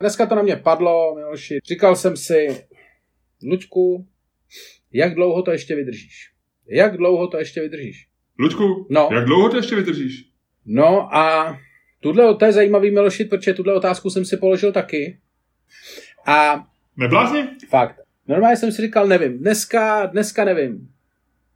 Dneska to na mě padlo, Miloši. Říkal jsem si, Luďku, jak dlouho to ještě vydržíš? Jak dlouho to ještě vydržíš? Luďku, No. jak dlouho to ještě vydržíš? No a tuhle, to je zajímavý, Miloši, protože tuhle otázku jsem si položil taky. A Neblázni? fakt, normálně jsem si říkal, nevím, dneska, dneska nevím.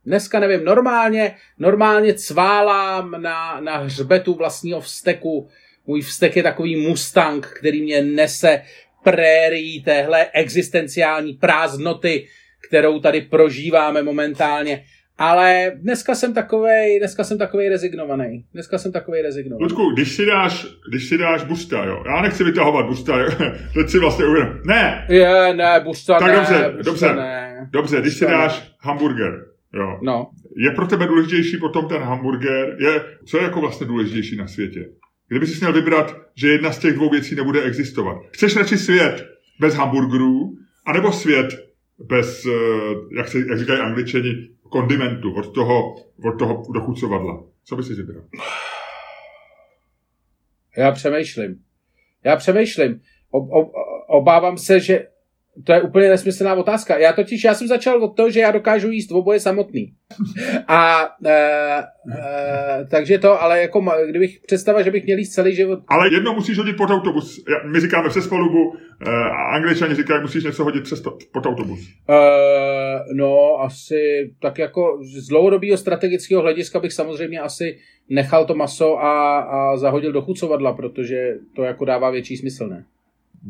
Dneska nevím, normálně, normálně cválám na, na hřbetu vlastního vzteku. Můj vztek je takový Mustang, který mě nese prérií téhle existenciální prázdnoty, kterou tady prožíváme momentálně. Ale dneska jsem takovej, dneska jsem takovej rezignovaný. Dneska jsem takovej rezignovaný. Luďku, když si dáš, když si dáš busta, jo, já nechci vytahovat busta, jo, teď si vlastně uvědom. Ne, Je, ne, busta Tak ne, dobře, busta dobře. ne. dobře, když si Busta ne. dáš hamburger, jo, No, je pro tebe důležitější potom ten hamburger, je, co je jako vlastně důležitější na světě? Kdyby si měl vybrat, že jedna z těch dvou věcí nebude existovat. Chceš radši svět bez hamburgerů, anebo svět bez, eh, jak, se, jak říkají angličani, kondimentu, od toho, od toho dochucovadla. Co by si vybral? já přemýšlím. Já přemýšlím. O, o, obávám se, že to je úplně nesmyslná otázka. Já totiž, já jsem začal od toho, že já dokážu jíst oboje samotný. A e, e, takže to, ale jako kdybych představa, že bych měl jíst celý život. Ale jedno musíš hodit pod autobus. My říkáme přes palubu, eh, a angličani říkají, musíš něco hodit přes to, pod autobus. E, no, asi tak jako z dlouhodobého strategického hlediska bych samozřejmě asi nechal to maso a, a zahodil do chucovadla, protože to jako dává větší smysl, ne?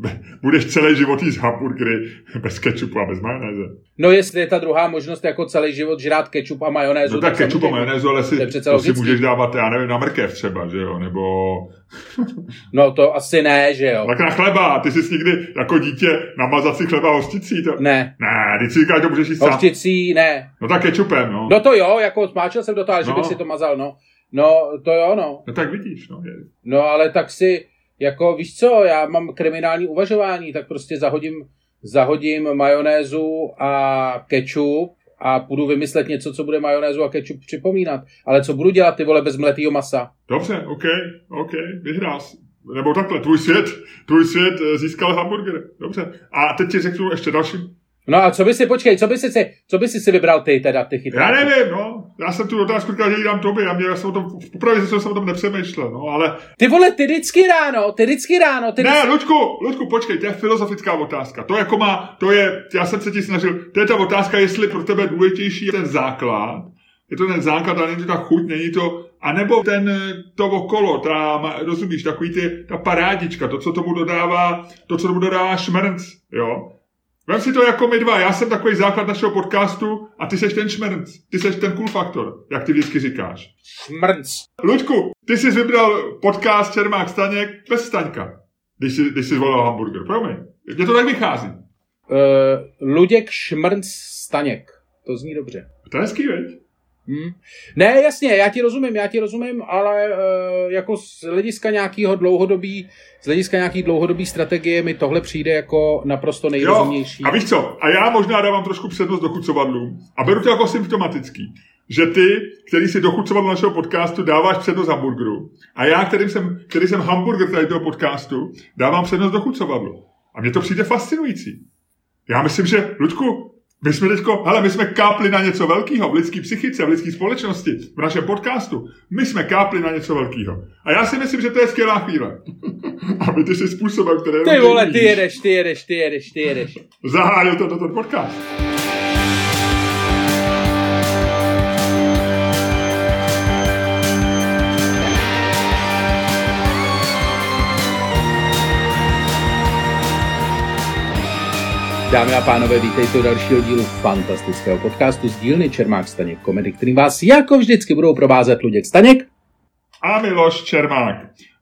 Budeš celý život jíst hamburgery bez kečupu a bez majonéze. No jestli je ta druhá možnost jako celý život žrát kečup a majonézu. No tak kečup a majonézu, ale si, To to si můžeš dávat, já nevím, na mrkev třeba, že jo, nebo No to asi ne, že jo. tak na chleba. Ty jsi někdy jako dítě namazat si chleba hosticí. To... Ne. Ne, ty si říkáš, že můžeš jíst sám. Ne. No tak kečupem, no. No to jo, jako smáčel jsem do toho, ale že No. bych si to mazal, no. No, to jo, no. No tak vidíš, no. Je. No ale tak si, jako víš co, já mám kriminální uvažování, tak prostě zahodím, zahodím majonézu a kečup a půjdu vymyslet něco, co bude majonézu a kečup připomínat. Ale co budu dělat ty vole bez mletýho masa? Dobře, OK, OK, vyhrál jsi. Nebo takhle, tvůj svět, tvůj svět eh, získal hamburger. Dobře. A teď ti řeknu ještě další. No a co by si, počkej, co by si, si, co by si si vybral ty teda, ty Já chytráky? nevím, no. Já jsem tu otázku říkal, že ji dám tobě. Já, mě, já jsem o tom, popravdě jsem o tom nepřemýšlel, no, ale... Ty vole, ty vždycky ráno, ty vždycky ráno, ty Ne, vždycky... Luďku, Luďku, počkej, to je filozofická otázka. To jako má, to je, já jsem se ti snažil, to je ta otázka, jestli pro tebe důležitější je ten základ, je to ten základ, ale není to ta chuť, není to, anebo ten, eh, to okolo, ta, rozumíš, takový ty, ta parádička, to, co tomu dodává, to, co tomu dodává šmrnc, jo. Vem si to jako my dva, já jsem takový základ našeho podcastu a ty seš ten šmrnc, ty seš ten cool faktor, jak ty vždycky říkáš. Šmrnc. Luďku, ty jsi vybral podcast Čermák Staněk bez Staňka, když jsi, když jsi zvolil hamburger. Promiň, mně to tak vychází. Uh, Luděk Šmrnc Staněk. To zní dobře. To je hezký, veď? Hmm. Ne, jasně, já ti rozumím, já ti rozumím, ale uh, jako z hlediska nějakého dlouhodobí, z hlediska nějaký dlouhodobý strategie mi tohle přijde jako naprosto Jo, nejrozumější. a víš co, a já možná dávám trošku přednost dochucovadlům a beru to jako symptomatický, že ty, který si dochucovadlo našeho podcastu, dáváš přednost hamburgeru a já, kterým jsem, který jsem hamburger tady toho podcastu, dávám přednost dochucovadlu. A mně to přijde fascinující. Já myslím, že, Ludku, my jsme teďko, hele, my jsme kápli na něco velkého v lidské psychice, v lidské společnosti, v našem podcastu. My jsme kápli na něco velkého. A já si myslím, že to je skvělá chvíle. Aby ty si způsobem, který Ty vole, ty jedeš, ty jedeš, ty jedeš, ty jedeš. zahájil to ten podcast. Dámy a pánové, vítejte u dalšího dílu fantastického podcastu z dílny Čermák Staněk komedy, kterým vás jako vždycky budou provázet Luděk Staněk. A Miloš Čermák.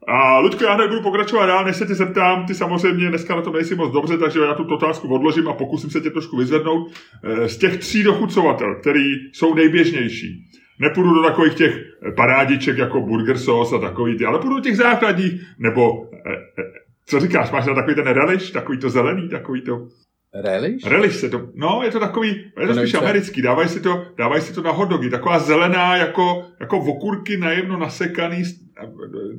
A Ludko, já nebudu pokračovat dál, než se tě zeptám, ty samozřejmě dneska na to nejsi moc dobře, takže já tu otázku odložím a pokusím se tě trošku vyzvednout. Eh, Z těch tří dochucovatel, který jsou nejběžnější, nepůjdu do takových těch parádiček jako burger sauce a takový ty, ale půjdu do těch základních, nebo eh, eh, co říkáš, máš na takový ten relish, takový to zelený, takový to... Relish? Relish se to, no, je to takový, je to, spíš americký, dávají si to, dávají si to na hotdogy, taková zelená, jako, jako okurky najemno nasekaný,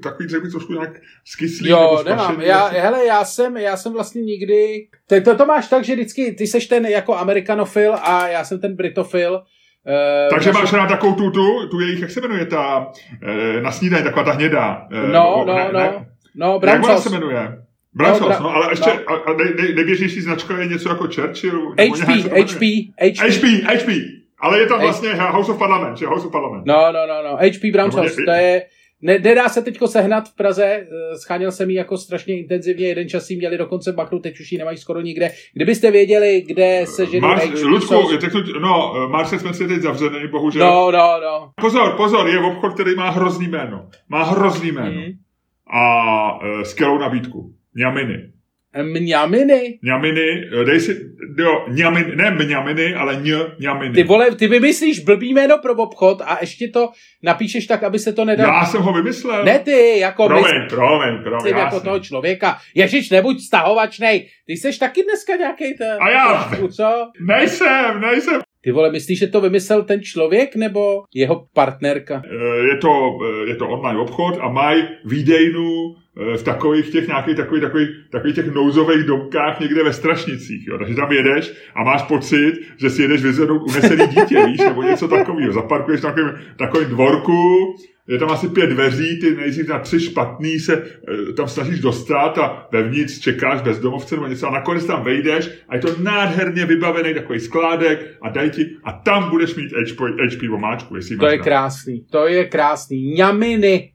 takový bych trošku nějak skyslý. nebo Jo, spašený, nemám. Já, asi. hele, já jsem, já jsem vlastně nikdy... Ty, to, to máš tak, že vždycky ty seš ten jako amerikanofil a já jsem ten britofil. Uh, Takže máš rád takovou tu, tu, tu jejich, jak se jmenuje ta, eh, na snídaní, taková ta hnědá. eh, No, no, ne, no. Ne, No, jak ona Brancos. se jmenuje? Brancos, bra- no, ale ještě, no. a, a nej, nej, nejběžnější značka je něco jako Churchill. HP. HP, HP. HP, HP. Ale je tam H- vlastně House of Parliament, že House of Parliament. No, no, no, no. HP Nebo to je... Ne, nedá se teďko sehnat v Praze, eh, scháněl jsem ji jako strašně intenzivně, jeden čas ji měli dokonce v Bakru, teď už ji nemají skoro nikde. Kdybyste věděli, kde se ženou Mars, HP, Ludku, jsou- no, eh, Marse jsme si teď zavřený, bohužel. No, no, no. Pozor, pozor, je obchod, který má hrozný jméno. Má hrozný jméno. Mm. A e, skvělou nabídku. Mňaminy. Mňaminy? Mňaminy, eh, dej si, jo, mňaminy, ne mňaminy, ale ň, mňaminy. Ty vole, ty vymyslíš blbý jméno pro obchod a ještě to napíšeš tak, aby se to nedalo. Já jsem ho vymyslel. Ne ty, jako Promiň, promiň, promiň, ty jako toho člověka. Ježiš, nebuď stahovačnej. Ty jsi taky dneska nějaký ten... A já- Co? Nejsem, nejsem. Ty vole, myslíš, že to vymyslel ten člověk nebo jeho partnerka? Eh, Je to, eh, je to online obchod a mají výdejnu eh, v takových těch nějakých takových, takových, takových těch nouzových domkách někde ve Strašnicích. Jo. Takže tam jedeš a máš pocit, že si jedeš vyzvednout unesený dítě, víš, nebo něco takového. Zaparkuješ na takovém, takovém dvorku, je tam asi pět dveří, ty nejdřív na tři špatný se eh, tam snažíš dostat a vevnitř čekáš bezdomovce nebo něco a nakonec tam vejdeš a je to nádherně vybavený takový skládek a dají ti a tam budeš mít HP, HP omáčku, jestli To je rád. krásný, to je krásný. Ňaminy.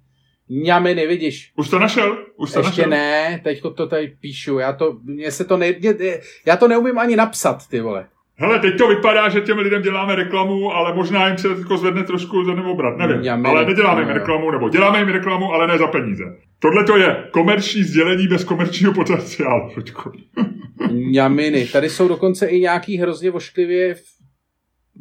Ňaminy, vidíš. Už to našel? Už to Ještě našel? ne, teďko to tady píšu. Já to, mně se to ne, já to neumím ani napsat, ty vole. Hele, teď to vypadá, že těm lidem děláme reklamu, ale možná jim se to zvedne trošku za nebo obrat, nevím. Mňaminy. ale neděláme jim reklamu, nebo děláme jim reklamu, ale ne za peníze. Tohle to je komerční sdělení bez komerčního potenciálu. Ňaminy. Tady jsou dokonce i nějaký hrozně vošklivě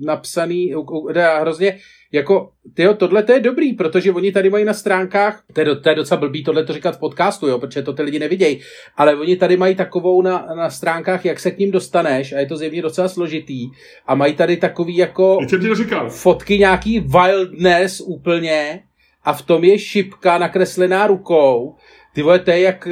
napsaný, teda hrozně, jako, tyjo, tohle to je dobrý, protože oni tady mají na stránkách, to je, do- to je docela blbý tohle to říkat v podcastu, jo, protože to ty lidi nevidějí, ale oni tady mají takovou na, na stránkách, jak se k ním dostaneš a je to zjevně docela složitý a mají tady takový jako fotky nějaký wildness úplně a v tom je šipka nakreslená rukou. Ty vole, to je jak...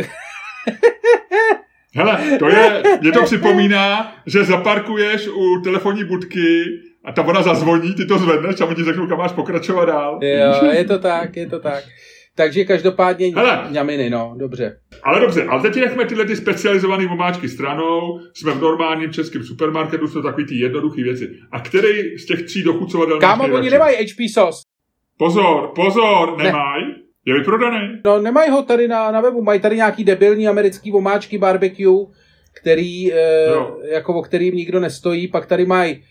Hele, to je, mě to připomíná, že zaparkuješ u telefonní budky a ta ona zazvoní, ty to zvedneš a oni ti řeknou, kam máš pokračovat dál. Jo, je to tak, je to tak. Takže každopádně Hele. ňaminy, no, dobře. Ale dobře, ale teď nechme tyhle ty specializované omáčky stranou, jsme v normálním českém supermarketu, jsou takový ty jednoduché věci. A který z těch tří dochucovadel máš Kámo, oni nemají HP sos. Pozor, pozor, Ne. nemají. Je vyprodaný. No, nemají ho tady na, na webu, mají tady nějaký debilní americký omáčky barbecue, který, e, jako o kterým nikdo nestojí, pak tady mají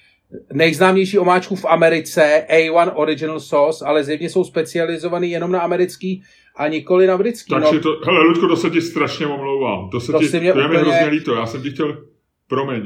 nejznámější omáčku v Americe, A1 Original Sauce, ale zjevně jsou specializovaný jenom na americký a nikoli na britský. Takže no, to, hele, Ludko, to se ti strašně omlouvám. To se To ti, si mě to je mi úplně- hrozně líto, já jsem ti chtěl, promiň.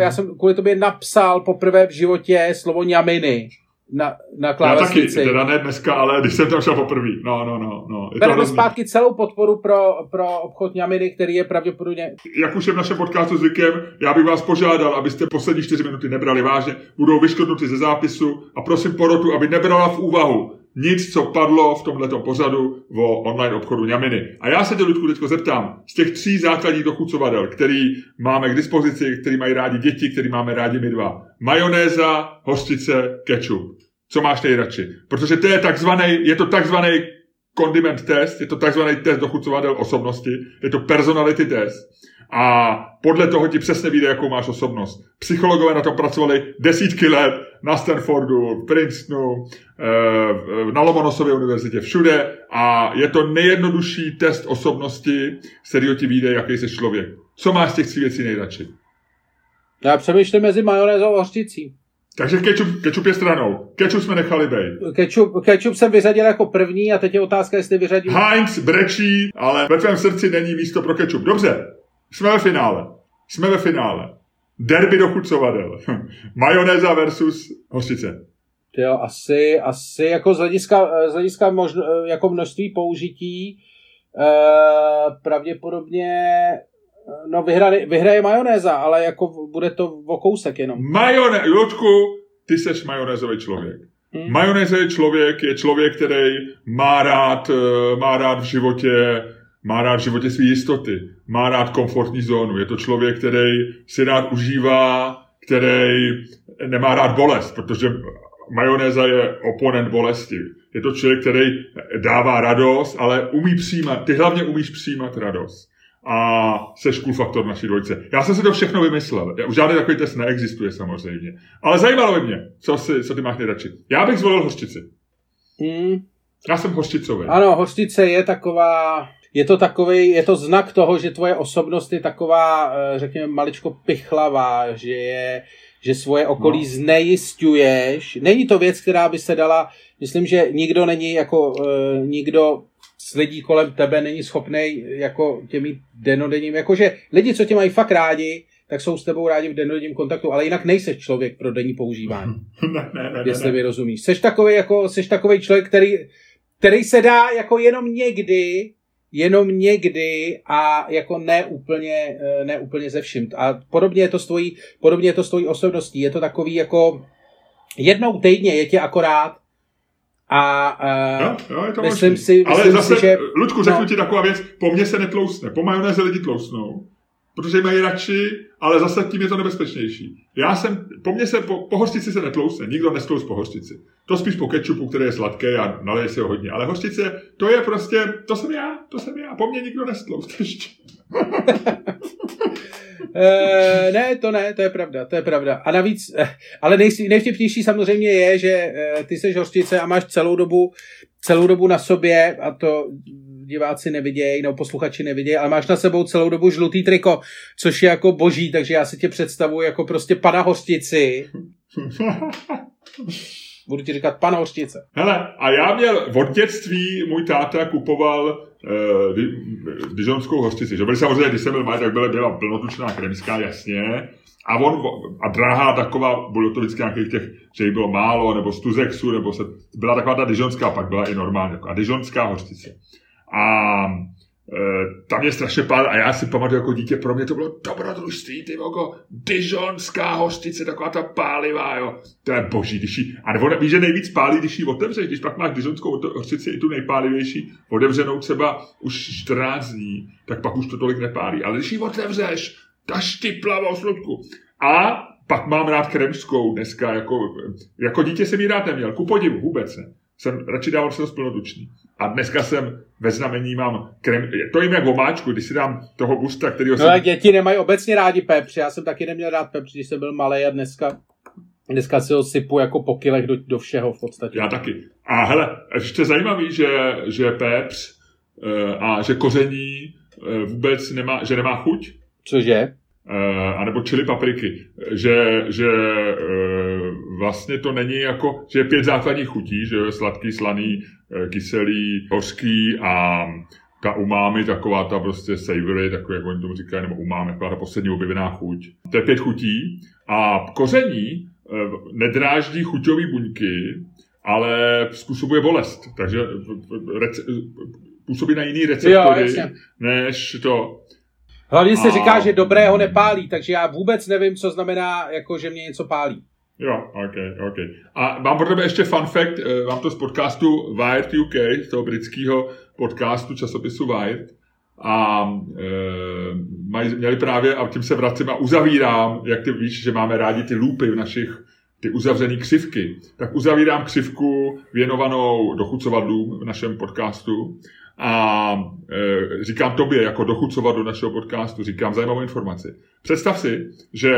Já jsem kvůli tobě napsal poprvé v životě slovo ňaminy na, na Já taky, klávesnici. teda ne dneska, ale když jsem tam šel poprvé. No, no, no, no. Je to Bereme zpátky celou podporu pro, pro obchod ňaminy, který je pravděpodobně... Jak už je v našem podcastu zvykem, já bych vás požádal, abyste poslední čtyři minuty nebrali vážně, budou vyškrtnuty ze zápisu a prosím porotu, aby nebrala v úvahu nic, co padlo v tomto pořadu o online obchodu ňaminy. A já se tě, Ludku, teďko zeptám, z těch tří základních dochucovadel, který máme k dispozici, který mají rádi děti, který máme rádi my dva, majonéza, hořčice, ketchup. Co máš nejradši? Protože to je takzvaný, je to takzvaný condiment test, je to takzvaný test dochucovadel osobnosti, je to personality test. A podle toho ti přesně vyjde, jakou máš osobnost. Psychologové na tom pracovali desítky let na Stanfordu, Princetonu, eh, na Lomonosově univerzitě, všude a je to nejjednodušší test osobnosti, z kterého ti vyjde, jaký jsi člověk. Co máš z těch tří věcí nejradši? Já přemýšlím mezi majonézou a hořčicí. Takže ketchup, ketchup je stranou. Ketchup jsme nechali bejt. Ketchup, ketchup jsem vyřadil jako první a teď je otázka, jestli vyřadím... Heinz brečí, ale ve tvém srdci není místo pro ketchup. Dobře, jsme ve finále. Jsme ve finále. Derby do chucovadel. Majonéza versus hořčice. Jo, asi, asi jako z hlediska, z hlediska možno, jako množství použití eh, pravděpodobně No vyhraje, vyhraje majonéza, ale jako bude to o kousek jenom. Majoné... Ludku, ty seš majonézový člověk. Hmm. Majonéza je člověk, je člověk, který má rád, eh, má rád v životě má rád v životě své jistoty, má rád komfortní zónu. Je to člověk, který si rád užívá, který nemá rád bolest, protože majonéza je oponent bolesti. Je to člověk, který dává radost, ale umí přijímat, ty hlavně umíš přijímat radost. A seš cool faktor naší dvojce. Já jsem si to všechno vymyslel. Už žádný takový test neexistuje samozřejmě. Ale zajímalo by mě, co, si, co ty máš nejradši. Já bych zvolil hořčici. Hmm. Já jsem hořčicový. Ano, hořčice je taková je to takový, je to znak toho, že tvoje osobnost je taková, eh, řekněme, maličko pichlavá, že je, že svoje okolí no. znejistuješ. Není to věc, která by se dala, myslím, že nikdo není jako, uh, nikdo z lidí kolem tebe není schopný jako těmi denodenním, jakože lidi, co tě mají fakt rádi, tak jsou s tebou rádi v denodenním kontaktu, ale jinak nejseš člověk pro denní používání. ne, ne, ne, jestli ne, mi rozumíš. Seš takový, jako, seš takový člověk, který, který se dá jako jenom někdy jenom někdy a jako ne úplně, eh, ne úplně ze vším. A podobně je to s tvojí, podobně je to s tvojí osobností. Je to takový jako jednou týdně je tě akorát a uh, jo, jo, je to myslím možný. si, Ale myslím zase, si, že... Ludku, řeknu no. ti taková věc, po mně se netlousne, po majonéze lidi tlousnou protože mají radši, ale zase tím je to nebezpečnější. Já jsem, po mně se, po, po hořčici se netlousne, nikdo nestlouz po hořčici. To spíš po kečupu, který je sladký a naleje si ho hodně. Ale hořčice, to je prostě, to jsem já, to jsem já, po mně nikdo nestlouz ještě. e, ne, to ne, to je pravda, to je pravda. A navíc, eh, ale nej, nejvtipnější samozřejmě je, že e, ty seš hořčice a máš celou dobu, celou dobu na sobě, a to diváci nevidějí, nebo posluchači nevidějí, ale máš na sebou celou dobu žlutý triko, což je jako boží, takže já si tě představuji jako prostě pana hořtici. Budu ti říkat pana hořtice. Hele, a já měl od dětství, můj táta kupoval uh, dižonskou hořtici. Že byli samozřejmě, když jsem byl malý, tak byla, byla plnotučná kremská, jasně. A on, a drahá taková, bylo to vždycky nějakých těch, že jí bylo málo, nebo z Tuzexu, nebo se, byla taková ta dižonská, pak byla i normální, a dižonská hořtice. A tam je strašně pár, a já si pamatuju jako dítě, pro mě to bylo dobrodružství, ty vogo, dižonská hostice, taková ta pálivá, jo, to je boží, když jí, a nebo víš, že nejvíc pálí, když ji otevřeš, když pak máš dižonskou hostici i tu nejpálivější, otevřenou třeba už 14 dní, tak pak už to tolik nepálí, ale když ji otevřeš, ta štipla sludku. A pak mám rád kremskou dneska, jako, jako dítě jsem ji rád neměl, ku podivu, vůbec ne jsem radši dával se plnotučný. A dneska jsem ve znamení mám krem, to jim jak omáčku, když si dám toho busta, který No jsem... ale děti nemají obecně rádi pepř, já jsem taky neměl rád pepř, když jsem byl malý a dneska Dneska si ho sypu jako po kilech do, do všeho v podstatě. Já taky. A hele, ještě zajímavý, že, že pepř eh, a že koření eh, vůbec nemá, že nemá chuť. Cože? Uh, anebo čili papriky, že, že vlastně to není jako, že je pět základních chutí, že je sladký, slaný, uh, kyselý, hořký a ta umámi, taková ta prostě savory, takový, jak oni tomu říkají, nebo umámi, taková ta poslední objevená chuť. To je pět chutí a koření uh, nedráždí chuťové buňky, ale způsobuje bolest, takže rece- působí na jiný receptory, jo, než to. Hlavně se a... říká, že dobrého nepálí, takže já vůbec nevím, co znamená, jako, že mě něco pálí. Jo, ok, ok. A mám pro tebe ještě fun fact, eh, mám to z podcastu Wired UK, z toho britského podcastu časopisu Wired. A e, maj, měli právě, a tím se vracím a uzavírám, jak ty víš, že máme rádi ty loopy v našich, ty uzavřené křivky, tak uzavírám křivku věnovanou dochucovadlům v našem podcastu a e, říkám tobě, jako dochucovat do našeho podcastu, říkám zajímavou informaci. Představ si, že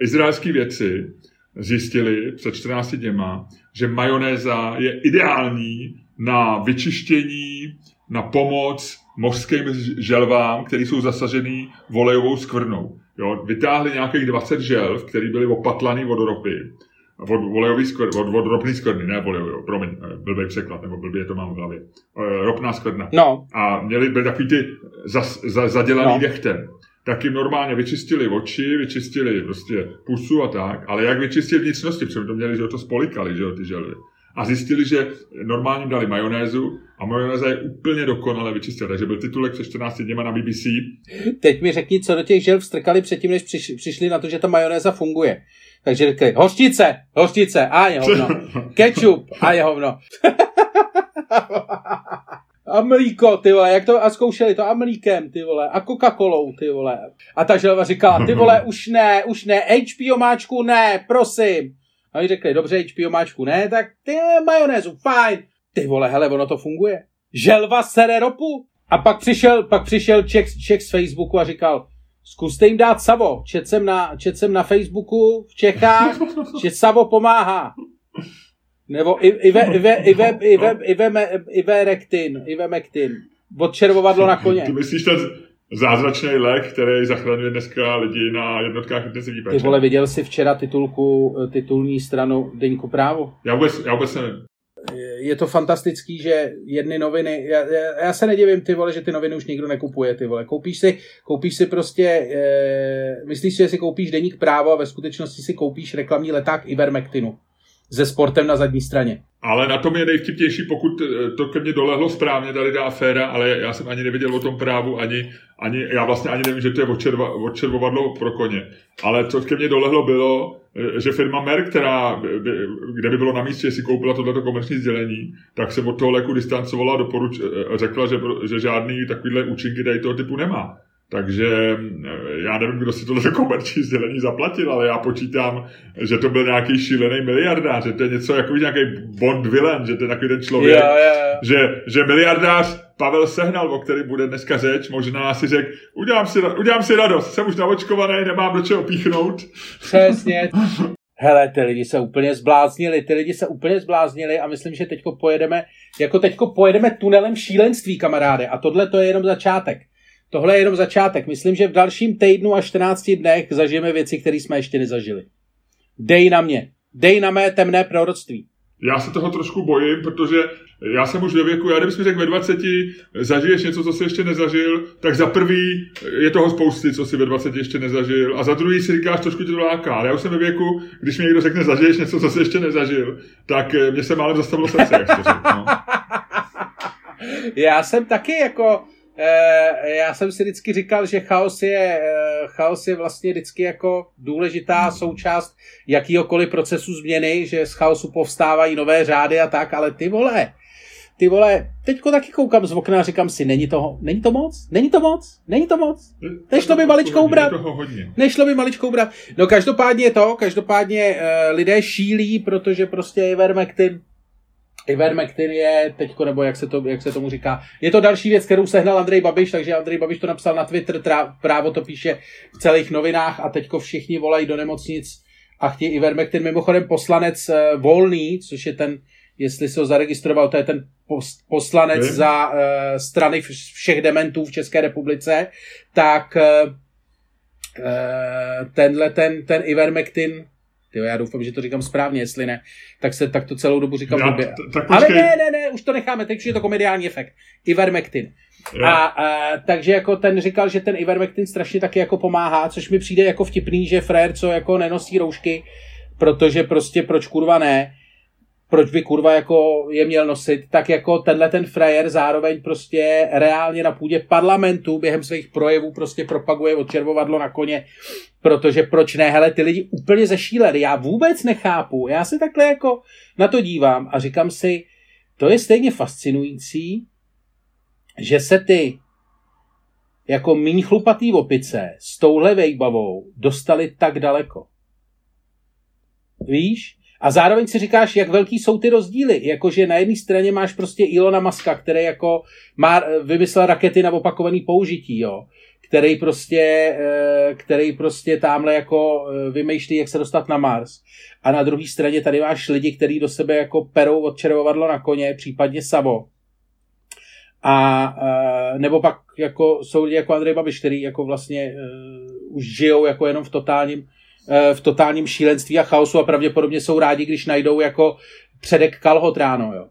izraelský vědci zjistili před 14 dněma, že majonéza je ideální na vyčištění, na pomoc mořským želvám, které jsou zasažený volejovou skvrnou. Jo, vytáhli nějakých 20 želv, které byly opatlané od ropy od olejový skvrny, od, od ropný skvrny, ne olejový, promiň, eh, blbý překlad, nebo blbě to mám v hlavě. E, ropná skvrna. No. A měli byli takový ty zas, za, zadělaný no. dechtem. Tak jim normálně vyčistili oči, vyčistili prostě pusu a tak, ale jak vyčistit vnitřnosti, protože to měli, že to spolikali, že jo, ty želvy. a zjistili, že normálně dali majonézu a majonéza je úplně dokonale vyčistěna. Takže byl titulek před 14 dněma na BBC. Teď mi řekni, co do těch žel vstrkali předtím, než přiš, přišli na to, že ta majonéza funguje. Takže řekli, hořčice, hořčice, a je hovno. Ketchup, a je hovno. a mlíko, ty vole, jak to, a zkoušeli to a mlíkem, ty vole, a Coca-Colou, ty vole. A ta želva říkala, ty vole, už ne, už ne, HBO máčku ne, prosím. A oni řekli, dobře, HBO máčku ne, tak ty majonézu, fajn. Ty vole, hele, ono to funguje. Želva sere ropu. A pak přišel, pak přišel Čech, Čech z Facebooku a říkal, zkuste jim dát Savo. Čet jsem na, čet jsem na Facebooku v Čechách, že Savo pomáhá. Nebo Ivermectin, Ivermectin. Odčervovadlo na koně. Ty myslíš ten zázračný lék, který zachraňuje dneska lidi na jednotkách intenzivní péče? Ty vole, viděl jsi včera titulku, titulní stranu Deňku právo? Já vůbec, já vůbec nevím. Je to fantastický, že jedny noviny, já, já, já se nedivím, ty vole, že ty noviny už nikdo nekupuje, ty vole. Koupíš si, koupíš si prostě, e, myslíš si, že si koupíš deník právo a ve skutečnosti si koupíš reklamní leták Ivermectinu se sportem na zadní straně. Ale na tom je nejvtipnější, pokud eh, to ke mně dolehlo správně, tady ta aféra, ale já jsem ani nevěděl o tom právu, ani, ani já vlastně ani nevím, že to je odčerva, odčervovadlo pro koně. Ale co ke mně dolehlo bylo, eh, že firma Merck, která, by, kde by bylo na místě, si koupila tohleto komerční sdělení, tak se od toho léku distancovala a doporuč, eh, řekla, že, že žádný takovýhle účinky tady toho typu nemá. Takže eh, já nevím, kdo si tohle komerční sdělení zaplatil, ale já počítám, že to byl nějaký šílený miliardář, že to je něco jako nějaký Bond villain, že to je takový ten člověk, yeah, yeah. Že, že miliardář Pavel Sehnal, o který bude dneska řeč, možná si řekl, udělám si, udělám si radost, jsem už navočkovaný, nemám do čeho píchnout. Přesně. Hele, ty lidi se úplně zbláznili, ty lidi se úplně zbláznili a myslím, že teďko pojedeme, jako teďko pojedeme tunelem šílenství, kamaráde, a tohle to je jenom začátek. Tohle je jenom začátek. Myslím, že v dalším týdnu a 14 dnech zažijeme věci, které jsme ještě nezažili. Dej na mě. Dej na mé temné proroctví. Já se toho trošku bojím, protože já jsem už ve věku, já kdybych mi řekl ve 20, zažiješ něco, co jsi ještě nezažil, tak za prvý je toho spousty, co si ve 20 ještě nezažil, a za druhý si říkáš, trošku tě to láká. Ale já už jsem ve věku, když mi někdo řekne, zažiješ něco, co jsi ještě nezažil, tak mě se málem zastavilo srdce, jak to řekl, no. Já jsem taky jako, Eh, já jsem si vždycky říkal, že chaos je, eh, chaos je vlastně vždycky jako důležitá součást jakýhokoliv procesu změny, že z chaosu povstávají nové řády a tak, ale ty vole, ty vole, teďko taky koukám z okna a říkám si, není to, není to moc? Není to moc? Není to moc? Nešlo by maličkou ubrat? Nešlo by maličkou ubrat? No každopádně to, každopádně uh, lidé šílí, protože prostě Ivermectin Ivermectin je teďko, nebo jak se, to, jak se tomu říká, je to další věc, kterou sehnal Andrej Babiš, takže Andrej Babiš to napsal na Twitter, trá, právo to píše v celých novinách a teďko všichni volají do nemocnic a chtějí Ivermectin. Mimochodem poslanec uh, Volný, což je ten, jestli se ho zaregistroval, to je ten poslanec hmm. za uh, strany všech dementů v České republice, tak uh, tenhle ten, ten Ivermectin Tyjo, já doufám, že to říkám správně, jestli ne, tak se tak to celou dobu říkám já, t- tak Ale ne, ne, ne, už to necháme, teď už je to komediální efekt. Ivermectin. A, a, takže jako ten říkal, že ten Ivermectin strašně taky jako pomáhá, což mi přijde jako vtipný, že frér, co jako nenosí roušky, protože prostě proč kurva ne, proč by kurva jako je měl nosit, tak jako tenhle ten frajer zároveň prostě reálně na půdě parlamentu během svých projevů prostě propaguje odčervovadlo na koně, protože proč ne, hele, ty lidi úplně zešíleli, já vůbec nechápu, já se takhle jako na to dívám a říkám si, to je stejně fascinující, že se ty jako míň chlupatý opice s touhle vejbavou dostali tak daleko. Víš? A zároveň si říkáš, jak velký jsou ty rozdíly. Jakože na jedné straně máš prostě Ilona Maska, který jako má, vymyslel rakety na opakovaný použití, jo. Který prostě, eh, který prostě tamhle jako eh, vymýšlí, jak se dostat na Mars. A na druhé straně tady máš lidi, kteří do sebe jako perou odčervovadlo na koně, případně Savo. A eh, nebo pak jako jsou lidi jako Andrej Babiš, který jako vlastně už žijou jako jenom v totálním Eh, v totálním šílenství a chaosu a pravděpodobně jsou rádi, když najdou jako předek kalhot ráno, jo.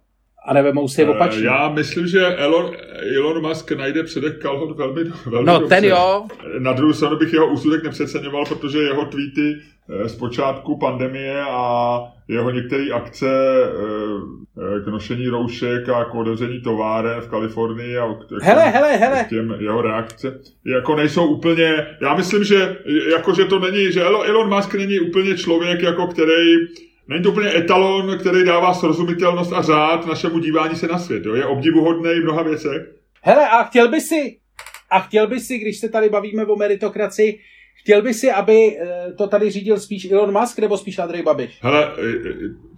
A nevemou si opačně. Já myslím, že Elon, Elon Musk najde předek kalhot velmi, velmi No, dobře. ten jo. Na druhou stranu bych jeho úsudek nepřeceňoval, protože jeho tweety eh, z počátku pandemie a jeho některé akce eh, k nošení roušek a k otevření továren v Kalifornii a k, Hele, hele, hele. k těm jeho reakce, jako nejsou úplně, já myslím, že jako, že to není, že Elon Elon Musk není úplně člověk, jako který Není to úplně etalon, který dává srozumitelnost a řád našemu dívání se na svět. Jo? Je obdivuhodný v mnoha věcech. Hele, a chtěl by si, a chtěl by si, když se tady bavíme o meritokracii, chtěl by si, aby eh, to tady řídil spíš Elon Musk nebo spíš Andrej Babiš? Hele, eh,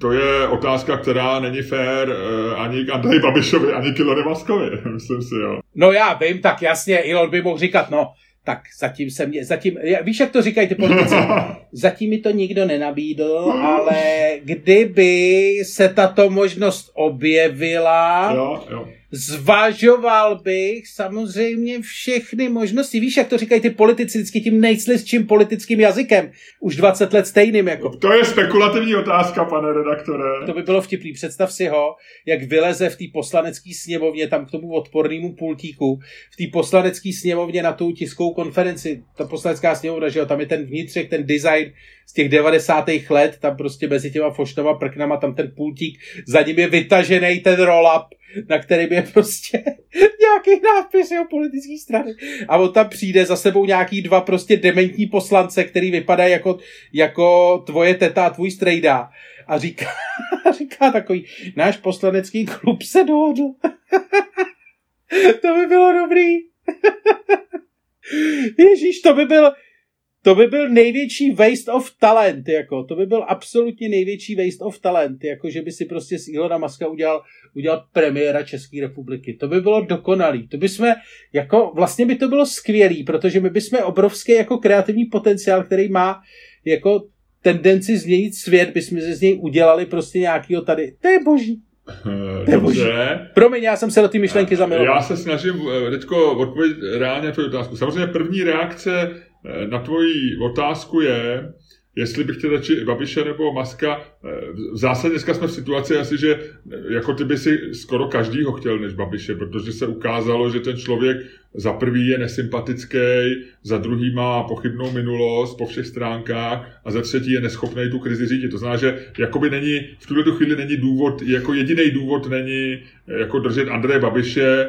to je otázka, která není fér eh, ani k Andreji Babišovi, ani k Elonu Muskovi, myslím si, jo. No já vím, tak jasně, Elon by mohl říkat, no, tak zatím se mě, zatím, víš, jak to říkají ty politici? Zatím mi to nikdo nenabídl, ale kdyby se tato možnost objevila, jo, jo. Zvažoval bych samozřejmě všechny možnosti. Víš, jak to říkají ty politici vždycky tím nejslizčím politickým jazykem. Už 20 let stejným. Jako. To je spekulativní otázka, pane redaktore. To by bylo vtipný. Představ si ho, jak vyleze v té poslanecké sněmovně tam k tomu odpornému pultíku, v té poslanecké sněmovně na tu tiskovou konferenci. Ta poslanecká sněmovna, že jo, tam je ten vnitřek, ten design z těch 90. let, tam prostě mezi těma fošnama prknama, tam ten pultík, za ním je vytažený ten roll-up, na kterým je prostě nějaký nápis o politické strany. A on tam přijde za sebou nějaký dva prostě dementní poslance, který vypadají jako, jako tvoje teta a tvůj strejda. A říká, říká takový, náš poslanecký klub se dohodl. to by bylo dobrý. Ježíš, to by byl, to by byl největší waste of talent, jako, to by byl absolutně největší waste of talent, jako, že by si prostě z Ilona Maska udělal, udělal premiéra České republiky. To by bylo dokonalý. To by jsme, jako, vlastně by to bylo skvělý, protože my bychom obrovský jako kreativní potenciál, který má jako tendenci změnit svět, bychom ze z něj udělali prostě nějakýho tady. To je boží. Dobře. Promiň, já jsem se do té myšlenky zamiloval. Já se snažím teďko odpovědět reálně na tvoji otázku. Samozřejmě první reakce na tvoji otázku je, jestli bych chtěl radši Babiše nebo Maska. V zásadě dneska jsme v situaci asi, že jako ty by si skoro každýho chtěl než Babiše, protože se ukázalo, že ten člověk za prvý je nesympatický, za druhý má pochybnou minulost po všech stránkách a za třetí je neschopný tu krizi řídit. To znamená, že jakoby není, v tuhle chvíli není důvod, jako jediný důvod není jako držet Andreje Babiše,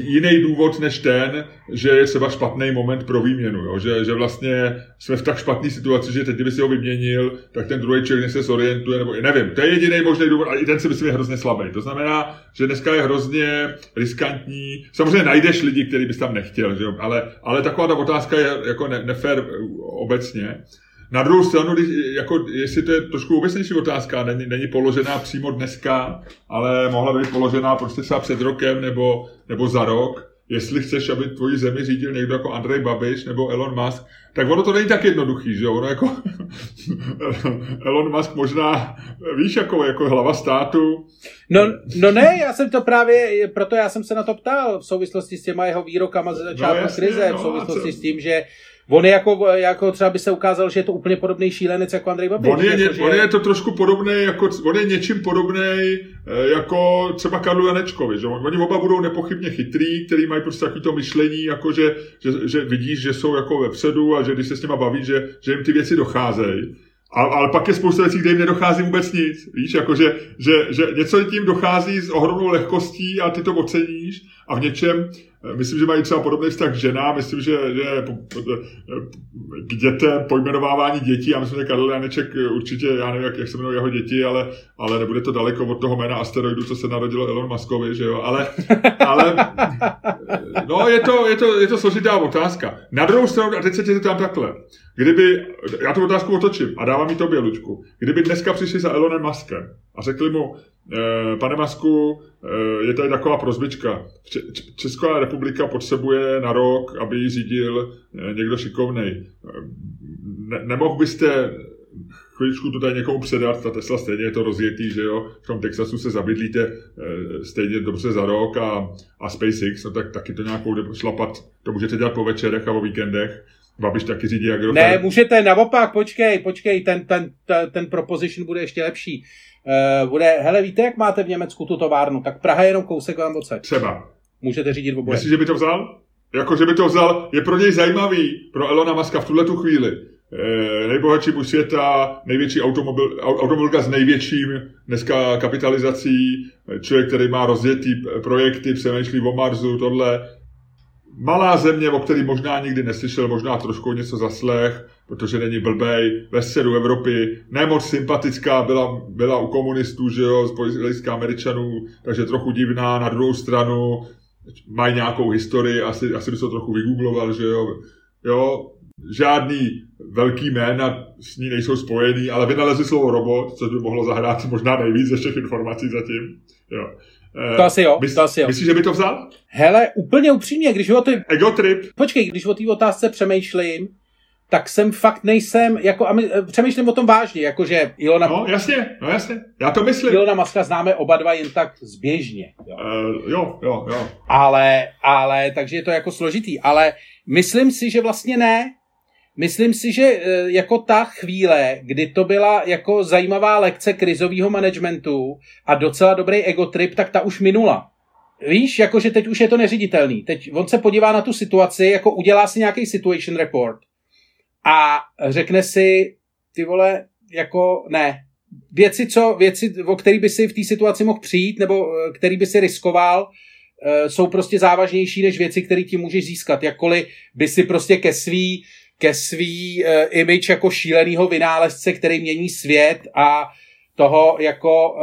jiný důvod než ten, že je třeba špatný moment pro výměnu. Jo? Že, že vlastně jsme v tak špatné situaci, že teď, kdyby si ho vyměnil, tak ten druhý člověk se zorientuje, nebo nevím. To je jediný možný důvod, a i ten si myslím je hrozně slabý. To znamená, že dneska je hrozně riskantní. Samozřejmě najdeš lidi, který bys tam nechtěl, že jo? Ale, ale taková ta otázka je jako ne, nefér obecně. Na druhou stranu, jako, jestli to je trošku obecnější otázka, není, není položená přímo dneska, ale mohla být položená prostě třeba před rokem nebo, nebo za rok, jestli chceš, aby tvoji zemi řídil někdo jako Andrej Babiš nebo Elon Musk, tak ono to není tak jednoduchý, že jo? Ono jako Elon Musk možná, víš, jako, jako hlava státu. No, no ne, já jsem to právě, proto já jsem se na to ptal v souvislosti s těma jeho výrokama ze začátku no, jasně, krize, v souvislosti no, s tím, že On je jako, jako třeba by se ukázal, že je to úplně podobný šílenec jako Andrej Babiš. On je, jako, že... on je to trošku podobný, jako, on je něčím podobný jako třeba Karlu Janečkovi. Že? Oni oba budou nepochybně chytrý, který mají prostě takový to myšlení, jako že, že, že, vidíš, že jsou jako vepředu a že když se s nima baví, že, že jim ty věci docházejí. Ale, ale pak je spousta věcí, kde jim nedochází vůbec nic. Víš, jako že, že, že něco tím dochází s ohromnou lehkostí a ty to oceníš a v něčem, myslím, že mají třeba podobný vztah k ženám, myslím, že, že k dětem, pojmenovávání dětí, já myslím, že Karel Janeček určitě, já nevím, jak, jak se jmenují jeho děti, ale, ale nebude to daleko od toho jména asteroidu, co se narodilo Elon Muskovi, že jo, ale, ale no, je to, je, to, je to složitá otázka. Na druhou stranu, a teď se tě zeptám takhle, kdyby, já tu otázku otočím a dávám mi tobě, Lučku, kdyby dneska přišli za Elonem Muskem a řekli mu, Pane Masku, je tady taková prozbička. Česká republika potřebuje na rok, aby ji řídil někdo šikovnej. Ne- nemohl byste chvíličku to tady někomu předat, ta Tesla stejně je to rozjetý, že jo, v tom Texasu se zabydlíte stejně dobře za rok a, a SpaceX, no tak taky to nějakou šlapat, to můžete dělat po večerech a o víkendech, Babiš taky řídí Agrofert. Ne, můžete, naopak, počkej, počkej, ten, ten, ten, ten proposition bude ještě lepší. Uh, bude, hele, víte, jak máte v Německu tu továrnu, tak Praha je jenom kousek vám odsaď. Třeba. Můžete řídit oboje. Myslíš, že by to vzal? Jako, že by to vzal, je pro něj zajímavý, pro Elona Muska v tuhle tu chvíli. E, nejbohatší muž světa, největší automobil, automobilka s největším dneska kapitalizací, člověk, který má rozjetý projekty, přemýšlí o Marsu, tohle. Malá země, o který možná nikdy neslyšel, možná trošku něco zaslech, protože není blbej, ve středu Evropy, nemoc sympatická, byla, byla u komunistů, že jo, z hlediska Američanů, takže trochu divná, na druhou stranu mají nějakou historii, asi, asi by se to trochu vygoogloval, že jo, jo, žádný velký jména s ní nejsou spojený, ale vynalezli slovo robot, což by mohlo zahrát možná nejvíc ze všech informací zatím. Jo. Eh, to asi jo, Mys, to asi jo. Myslíš, že by to vzal? Hele, úplně upřímně, když o ty... Ego trip. Počkej, když o té otázce přemýšlím, tak jsem fakt nejsem, jako, a my, eh, přemýšlím o tom vážně, jakože Ilona... No jasně, no jasně, já to myslím. Ilona Maska známe oba dva jen tak zběžně. Jo, uh, jo, jo. jo. Ale, ale, takže je to jako složitý, ale myslím si, že vlastně ne, Myslím si, že eh, jako ta chvíle, kdy to byla jako zajímavá lekce krizového managementu a docela dobrý ego trip, tak ta už minula. Víš, jakože teď už je to neřiditelný. Teď on se podívá na tu situaci, jako udělá si nějaký situation report a řekne si, ty vole, jako ne. Věci, co, věci, o který by si v té situaci mohl přijít, nebo eh, který by si riskoval, eh, jsou prostě závažnější než věci, které ti můžeš získat. Jakkoliv by si prostě ke svý ke svý uh, image jako šílenýho vynálezce, který mění svět a toho jako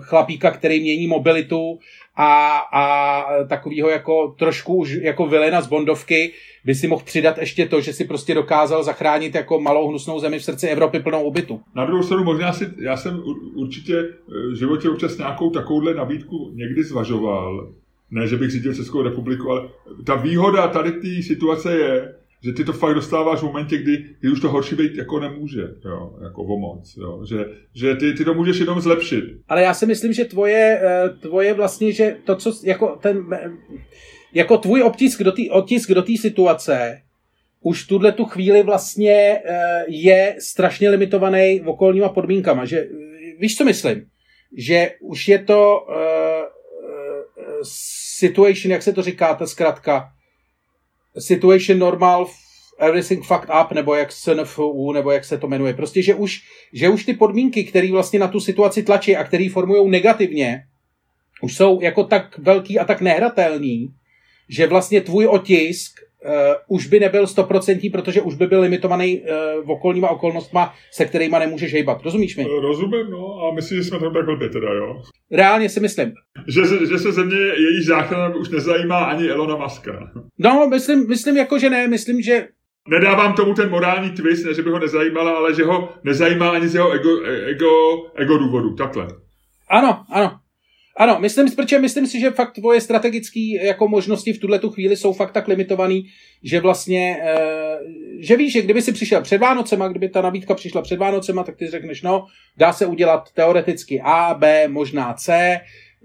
chlapíka, který mění mobilitu a, a takového jako trošku už jako vilena z Bondovky by si mohl přidat ještě to, že si prostě dokázal zachránit jako malou hnusnou zemi v srdci Evropy plnou obytu. Na druhou stranu možná si, já jsem určitě v životě občas nějakou takovouhle nabídku někdy zvažoval. Ne, že bych řídil Českou republiku, ale ta výhoda tady té situace je, že ty to fakt dostáváš v momentě, kdy, kdy už to horší být jako nemůže, jo, jako o moc, jo, že, že ty, ty to můžeš jenom zlepšit. Ale já si myslím, že tvoje, eh, tvoje vlastně, že to, co, jako ten, jako tvůj obtisk do té otisk do té situace, už tuhle tu chvíli vlastně eh, je strašně limitovaný okolníma podmínkama, že víš, co myslím? Že už je to uh, situation, jak se to říká, ta zkratka, situation normal everything fucked up, nebo jak SNFU, nebo jak se to jmenuje. Prostě, že už, že už ty podmínky, které vlastně na tu situaci tlačí a které formují negativně, už jsou jako tak velký a tak nehratelný, že vlastně tvůj otisk uh, už by nebyl stoprocentní, protože už by byl limitovaný uh, okolníma okolnostma, se kterými nemůžeš hejbat. Rozumíš mi? Rozumím, no a myslím, že jsme tam tak blbě teda, jo? Reálně si myslím. Že, se, že se země její záchrana už nezajímá ani Elona Muska. No, myslím, myslím jako, že ne, myslím, že Nedávám tomu ten morální twist, ne, že by ho nezajímala, ale že ho nezajímá ani z jeho ego, ego, ego důvodu. Takhle. Ano, ano. Ano, myslím, protože myslím si, že fakt tvoje strategické jako možnosti v tuhle tu chvíli jsou fakt tak limitovaný, že vlastně, e, že víš, že kdyby si přišel před Vánocema, kdyby ta nabídka přišla před Vánocema, tak ty řekneš, no, dá se udělat teoreticky A, B, možná C,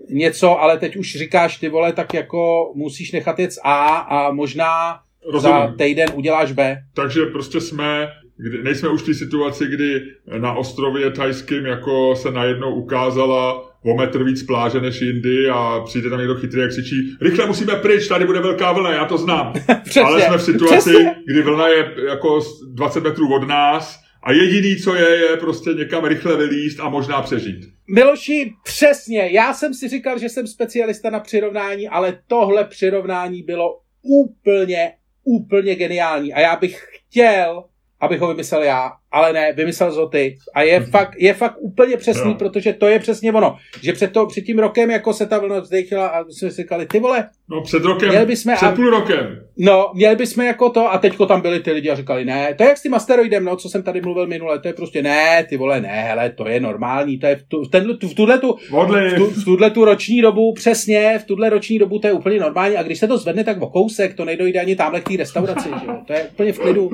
něco, ale teď už říkáš, ty vole, tak jako musíš nechat jet A a možná Rozumím. za týden uděláš B. Takže prostě jsme kdy, nejsme už v té situaci, kdy na ostrově tajským jako se najednou ukázala o metr víc pláže než jindy a přijde tam někdo chytrý, jak křičí, rychle musíme pryč, tady bude velká vlna, já to znám. přesně, Ale jsme v situaci, přesně. kdy vlna je jako 20 metrů od nás a jediný, co je, je prostě někam rychle vylíst a možná přežít. Miloši, přesně. Já jsem si říkal, že jsem specialista na přirovnání, ale tohle přirovnání bylo úplně, úplně geniální. A já bych chtěl, abych ho vymyslel já, ale ne, vymyslel ty. A je, mm-hmm. fakt, je fakt úplně přesný, no. protože to je přesně ono. Že před, to, před tím rokem jako se ta vlna vzdechila a jsme si říkali, ty vole. No před rokem, měli bychom, před půl rokem. No, měli bychom jako to a teďko tam byli ty lidi a říkali, ne, to je jak s tím asteroidem, no, co jsem tady mluvil minule, to je prostě ne, ty vole, ne, hele, to je normální, to je v, tu, v, tenhle, v tuhle tu, v, tu, v tuhle tu roční dobu, přesně, v tuhle roční dobu to je úplně normální a když se to zvedne tak o kousek, to nejdojde ani tamhle k té restauraci, že jo, to je úplně v klidu.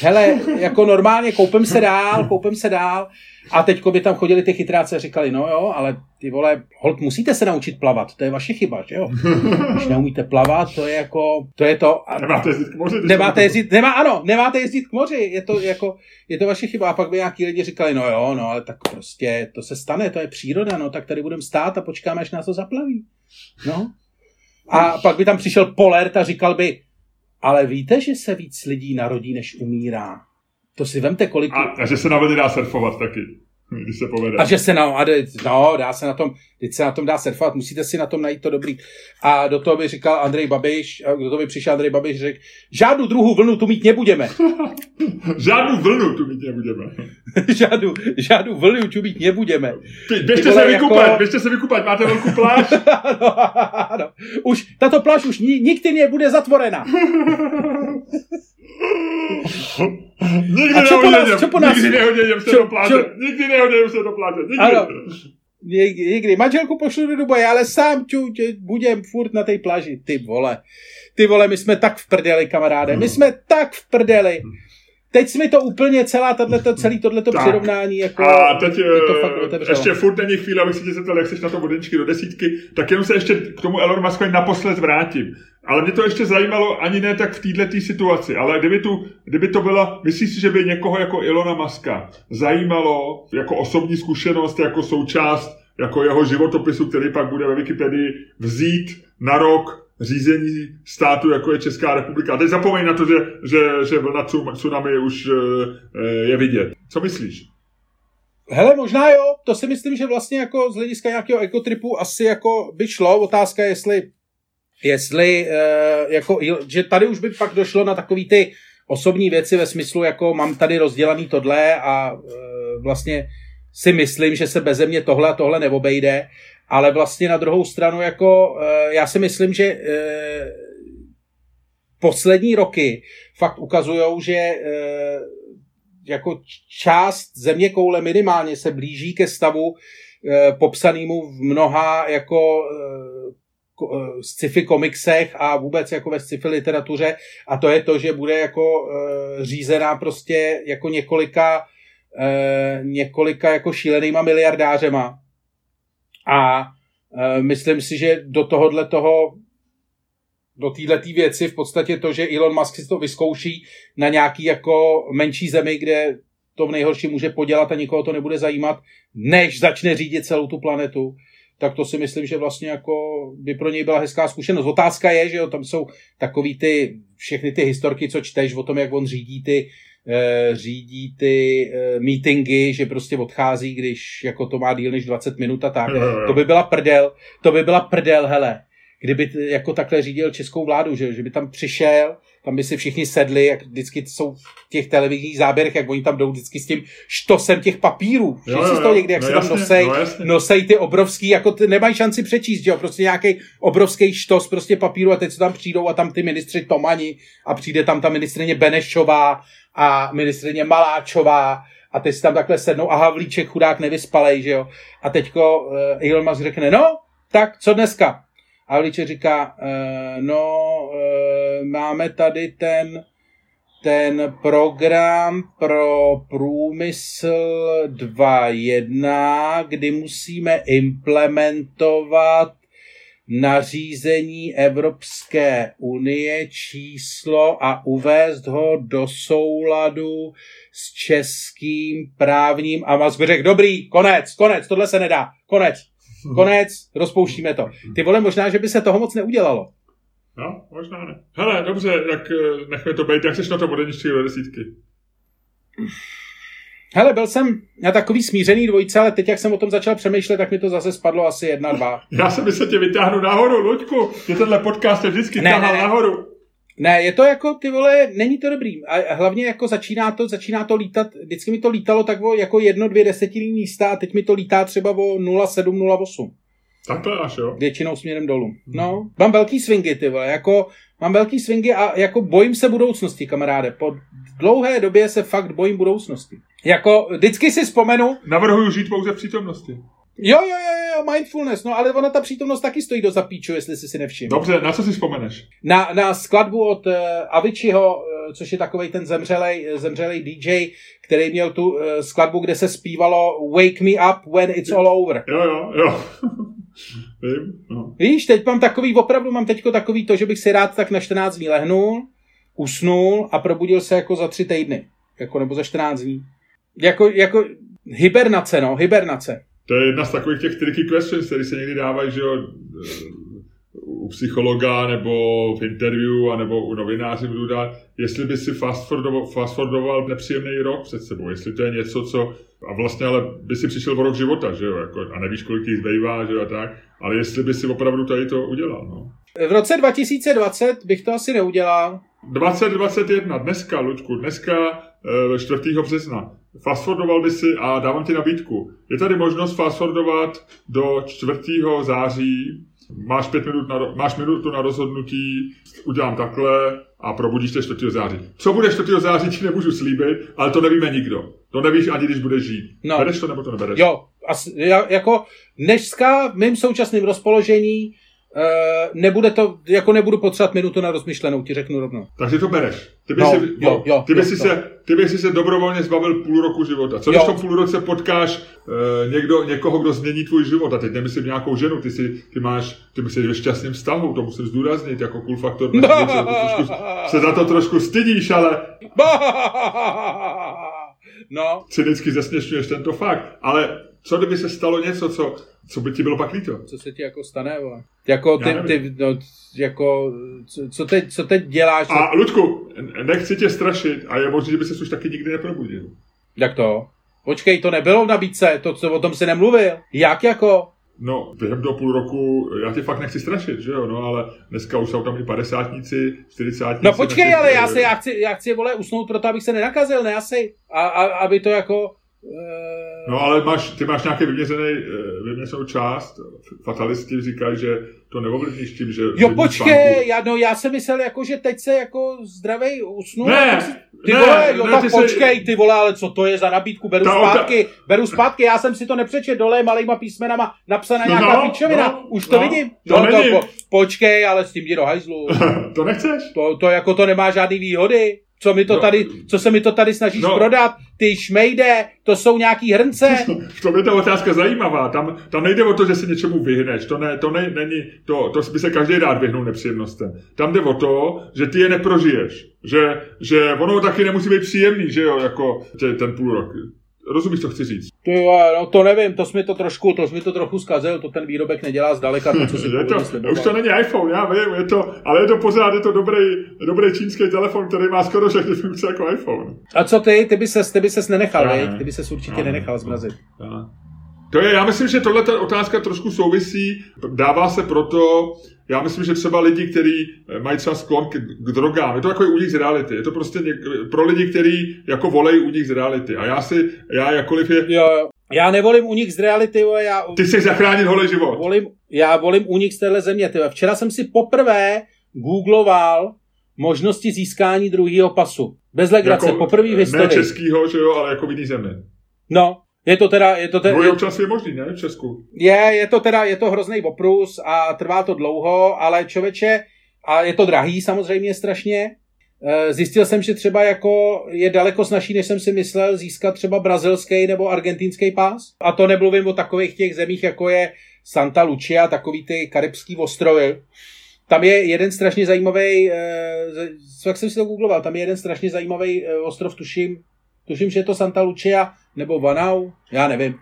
Hele, jako normálně koupím koupem se dál, koupem se dál. A teď by tam chodili ty chytráci a říkali, no jo, ale ty vole, hold, musíte se naučit plavat, to je vaše chyba, že jo? Když neumíte plavat, to je jako, to je to. A nemáte jezdit k moři. Nemáte jezdit, nemá, ano, nemáte jezdit k moři, je to jako, je to vaše chyba. A pak by nějaký lidi říkali, no jo, no ale tak prostě to se stane, to je příroda, no tak tady budeme stát a počkáme, až nás to zaplaví. No. A pak by tam přišel Polert a říkal by, ale víte, že se víc lidí narodí, než umírá. To si vemte, kolik... A, a že se na vodě dá surfovat taky, když se povede. A že se na, a de, no, dá se na tom, teď se na tom dá surfovat, musíte si na tom najít to dobrý. A do toho by říkal Andrej Babiš, a do toho by přišel Andrej Babiš, řekl, žádnou druhou vlnu tu mít nebudeme. žádnou vlnu tu mít nebudeme. žádnou, žádnou vlnu tu mít nebudeme. Ty, běžte se vykupat, jako... běžte se vykupat, máte velkou pláž. ano, ano. Už, tato pláž už nikdy nebude zatvorena. Nikdy a nás, čo po nás? Nikdy nehodím se čo, do pláže. Čo? Nikdy nehodím se do pláže. Nikdy. Ano. Nikdy, nikdy. Manželku pošlu do Dubaje, ale sám ču, budem furt na té pláži. Ty vole. Ty vole, my jsme tak v prdeli, kamaráde. My jsme tak v prdeli. Teď jsme to úplně celá tato, celý tohleto tak. přirovnání jako a teď je to fakt ještě furt není chvíle, abych se tě zeptal, jak jsi na to vodečky do desítky, tak jenom se ještě k tomu Elon Muskovi naposled vrátím. Ale mě to ještě zajímalo ani ne tak v této situaci, ale kdyby, tu, kdyby to byla, myslíš si, že by někoho jako Ilona Maska zajímalo jako osobní zkušenost, jako součást jako jeho životopisu, který pak bude ve Wikipedii vzít na rok řízení státu, jako je Česká republika. A teď zapomeň na to, že, že, že vlna tsunami už eh, je vidět. Co myslíš? Hele, možná jo, to si myslím, že vlastně jako z hlediska nějakého ekotripu asi jako by šlo. Otázka, jestli jestli, uh, jako, že tady už by pak došlo na takový ty osobní věci ve smyslu, jako mám tady rozdělaný tohle a uh, vlastně si myslím, že se beze mě tohle a tohle neobejde, ale vlastně na druhou stranu, jako uh, já si myslím, že poslední roky fakt ukazují, že jako část země koule minimálně se blíží ke stavu popsanému v mnoha jako sci-fi komiksech a vůbec jako ve sci-fi literatuře. A to je to, že bude jako uh, řízená prostě jako několika uh, několika jako šílenýma miliardářema. A myslím si, že do tohohle toho do této věci v podstatě to, že Elon Musk si to vyzkouší na nějaký jako menší zemi, kde to v nejhorším může podělat a nikoho to nebude zajímat, než začne řídit celou tu planetu, tak to si myslím, že vlastně jako by pro něj byla hezká zkušenost. Otázka je, že jo, tam jsou takový ty, všechny ty historky, co čteš o tom, jak on řídí ty, e, řídí ty e, meetingy, že prostě odchází, když jako to má díl než 20 minut a tak. To by byla prdel, to by byla prdel, hele kdyby jako takhle řídil českou vládu, že, že by tam přišel, tam by si všichni sedli, jak vždycky jsou v těch televizních záběrech, jak oni tam jdou vždycky s tím štosem těch papírů. Že si to někdy, jak no se tam nosej, no nosej ty obrovský, jako ty nemají šanci přečíst, že jo, prostě nějaký obrovský štos prostě papíru a teď se tam přijdou a tam ty ministři Tomani a přijde tam ta ministrině Benešová a ministrině Maláčová a teď si tam takhle sednou a Havlíček chudák nevyspalej, že jo. A teďko uh, Elon Musk řekne, no, tak co dneska? A Havlíček říká, e, no, e, máme tady ten, ten program pro průmysl 2.1, kdy musíme implementovat nařízení Evropské unie číslo a uvést ho do souladu s českým právním a řekl, dobrý, konec, konec, tohle se nedá, konec. Konec, rozpouštíme to. Ty vole, možná, že by se toho moc neudělalo. No, možná ne. Hele, dobře, tak eh, nechme to být. Jak jsi na to vodeničky do desítky? Hele, byl jsem na takový smířený dvojce, ale teď, jak jsem o tom začal přemýšlet, tak mi to zase spadlo asi jedna, dva. Já jsem se tě vytáhnu nahoru, Luďku, že tenhle podcast je vždycky ne, ne, ne. nahoru. Ne, je to jako, ty vole, není to dobrý. A hlavně jako začíná to, začíná to lítat, vždycky mi to lítalo tak o jako jedno, dvě desetiny místa a teď mi to lítá třeba o 0,7, 0,8. Takhle až, jo? Většinou směrem dolů. Hmm. No, mám velký swingy, ty vole, jako, mám velký swingy a jako bojím se budoucnosti, kamaráde. Po dlouhé době se fakt bojím budoucnosti. Jako, vždycky si vzpomenu... Navrhuju žít pouze v přítomnosti. Jo, jo, jo, jo, mindfulness, no ale ona ta přítomnost taky stojí do zapíču, jestli jsi si nevšiml. Dobře, na co si vzpomeneš? Na, na skladbu od uh, Aviciiho, uh, což je takový ten zemřelej, zemřelej DJ, který měl tu uh, skladbu, kde se zpívalo Wake me up when it's all over. Jo, jo, jo. Vím, no. Víš, teď mám takový, opravdu mám teďko takový to, že bych si rád tak na 14 dní lehnul, usnul a probudil se jako za tři týdny. Jako, nebo za 14 dní. Jako, jako hibernace, no, hibernace. To je jedna z takových těch tricky questions, které se někdy dávají, že jo, u psychologa nebo v interview a nebo u novinářů budu dát, jestli by si fast forwardoval, fast nepříjemný rok před sebou, jestli to je něco, co a vlastně ale by si přišel o rok života, že jo, jako, a nevíš, kolik jich zbývá, že jo, a tak, ale jestli by si opravdu tady to udělal, no. V roce 2020 bych to asi neudělal. 2021, dneska, Lučku, dneska 4. Eh, března. Fastfordoval by si a dávám ti nabídku. Je tady možnost fastfordovat do 4. září. Máš, pět minut na, máš minutu na rozhodnutí, udělám takhle a probudíš se 4. září. Co bude 4. září, ti nemůžu slíbit, ale to nevíme nikdo. To nevíš ani, když budeš žít. No. Bereš to nebo to nebereš? Jo, asi, jako dneska v mém současném rozpoložení Uh, nebude to, jako nebudu potřebovat minutu na rozmyšlenou, ti řeknu rovnou. Takže to bereš. Ty bys, no, si, jo, jo, ty jo, si, se, ty bys si se dobrovolně zbavil půl roku života. Co když v tom půl roce potkáš uh, někdo, někoho, kdo změní tvůj život? A teď nemyslím nějakou ženu, ty, si, ty máš, ty jsi ve šťastném vztahu, to musím zdůraznit jako cool faktor. No. trošku, se za to trošku stydíš, ale... No. Cynicky zesměšňuješ tento fakt. Ale co kdyby se stalo něco, co, co by ti bylo pak líto? Co se ti jako stane, vole? Jako ty, ty no, jako, co, co, teď, co teď děláš? A Ludku, nechci tě strašit a je možné, že by se už taky nikdy neprobudil. Jak to? Počkej, to nebylo v nabídce, to, co o tom si nemluvil. Jak jako? No, během do půl roku, já tě fakt nechci strašit, že jo, no, ale dneska už jsou tam i padesátníci, čtyřicátníci. No počkej, ale já, se, já, chci, já chci, vole, usnout proto, abych se nenakazil, ne asi. A, a aby to jako, no ale máš, ty máš nějaký vyměřený, eh, vyměřenou část. Fatalisti říkají, že to neovlivníš tím, že... Jo, počkej, já, no, já jsem myslel, jako, že teď se jako zdravej usnu. Ne, ty ne, vole, jo, ne, tak ty počkej, ty vole, ale co to je za nabídku, beru ta, zpátky, ta... beru zpátky, já jsem si to nepřečet dole malýma písmenama napsaná no, nějaká no, píčovina, no, už to no, vidím. To no. To, po, počkej, ale s tím jdi do hajzlu. to nechceš? To, to jako to nemá žádný výhody. Co, mi to no. tady, co se mi to tady snažíš no. prodat? Ty šmejde, to jsou nějaký hrnce. v tom je ta otázka zajímavá. Tam, tam nejde o to, že si něčemu vyhneš. To, ne, to ne, není, to, to by se každý rád vyhnul nepříjemnostem. Tam jde o to, že ty je neprožiješ. Že, že ono taky nemusí být příjemný, že jo, jako ten půl rok. Rozumíš, co chci říct? Ty no to nevím, to jsi mi to trošku, to jsi mi to trochu zkazil, to ten výrobek nedělá zdaleka to, co si je to, Už to není iPhone, já vím, je to, ale je to pořád, je to dobrý, dobrý čínský telefon, který má skoro všechny funkce jako iPhone. A co ty? Ty by ses, ty by ses nenechal, ne. Ty by ses určitě ne. nenechal zmrazit. Ne. To je, já myslím, že tohle ta otázka trošku souvisí, dává se proto, já myslím, že třeba lidi, kteří mají třeba sklon k, k drogám, je to jako únik z reality. Je to prostě něk, pro lidi, kteří jako volej únik z reality. A já si, já jakkoliv je... Jo, já nevolím únik z reality, ale já... Ty chceš zachránit holý život. Volím, já volím únik z téhle země. Tyhle. Včera jsem si poprvé googloval možnosti získání druhého pasu. Bez legrace, jako, poprvé v historii. Ne českýho, že jo, ale jako v jiný zemi. No, je to teda... Je to teda Dvojí občas je možný, ne? V Česku. Je, je to teda, je to hrozný oprus a trvá to dlouho, ale člověče, a je to drahý samozřejmě strašně. Eh, zjistil jsem, že třeba jako je daleko snažší, než jsem si myslel, získat třeba brazilský nebo argentinský pás. A to nemluvím o takových těch zemích, jako je Santa Lucia, takový ty karibský ostrovy. Tam je jeden strašně zajímavý, jak jsem si to googloval, tam je jeden strašně zajímavý eh, ostrov, tuším, tuším, že je to Santa Lucia nebo Vanau, já nevím.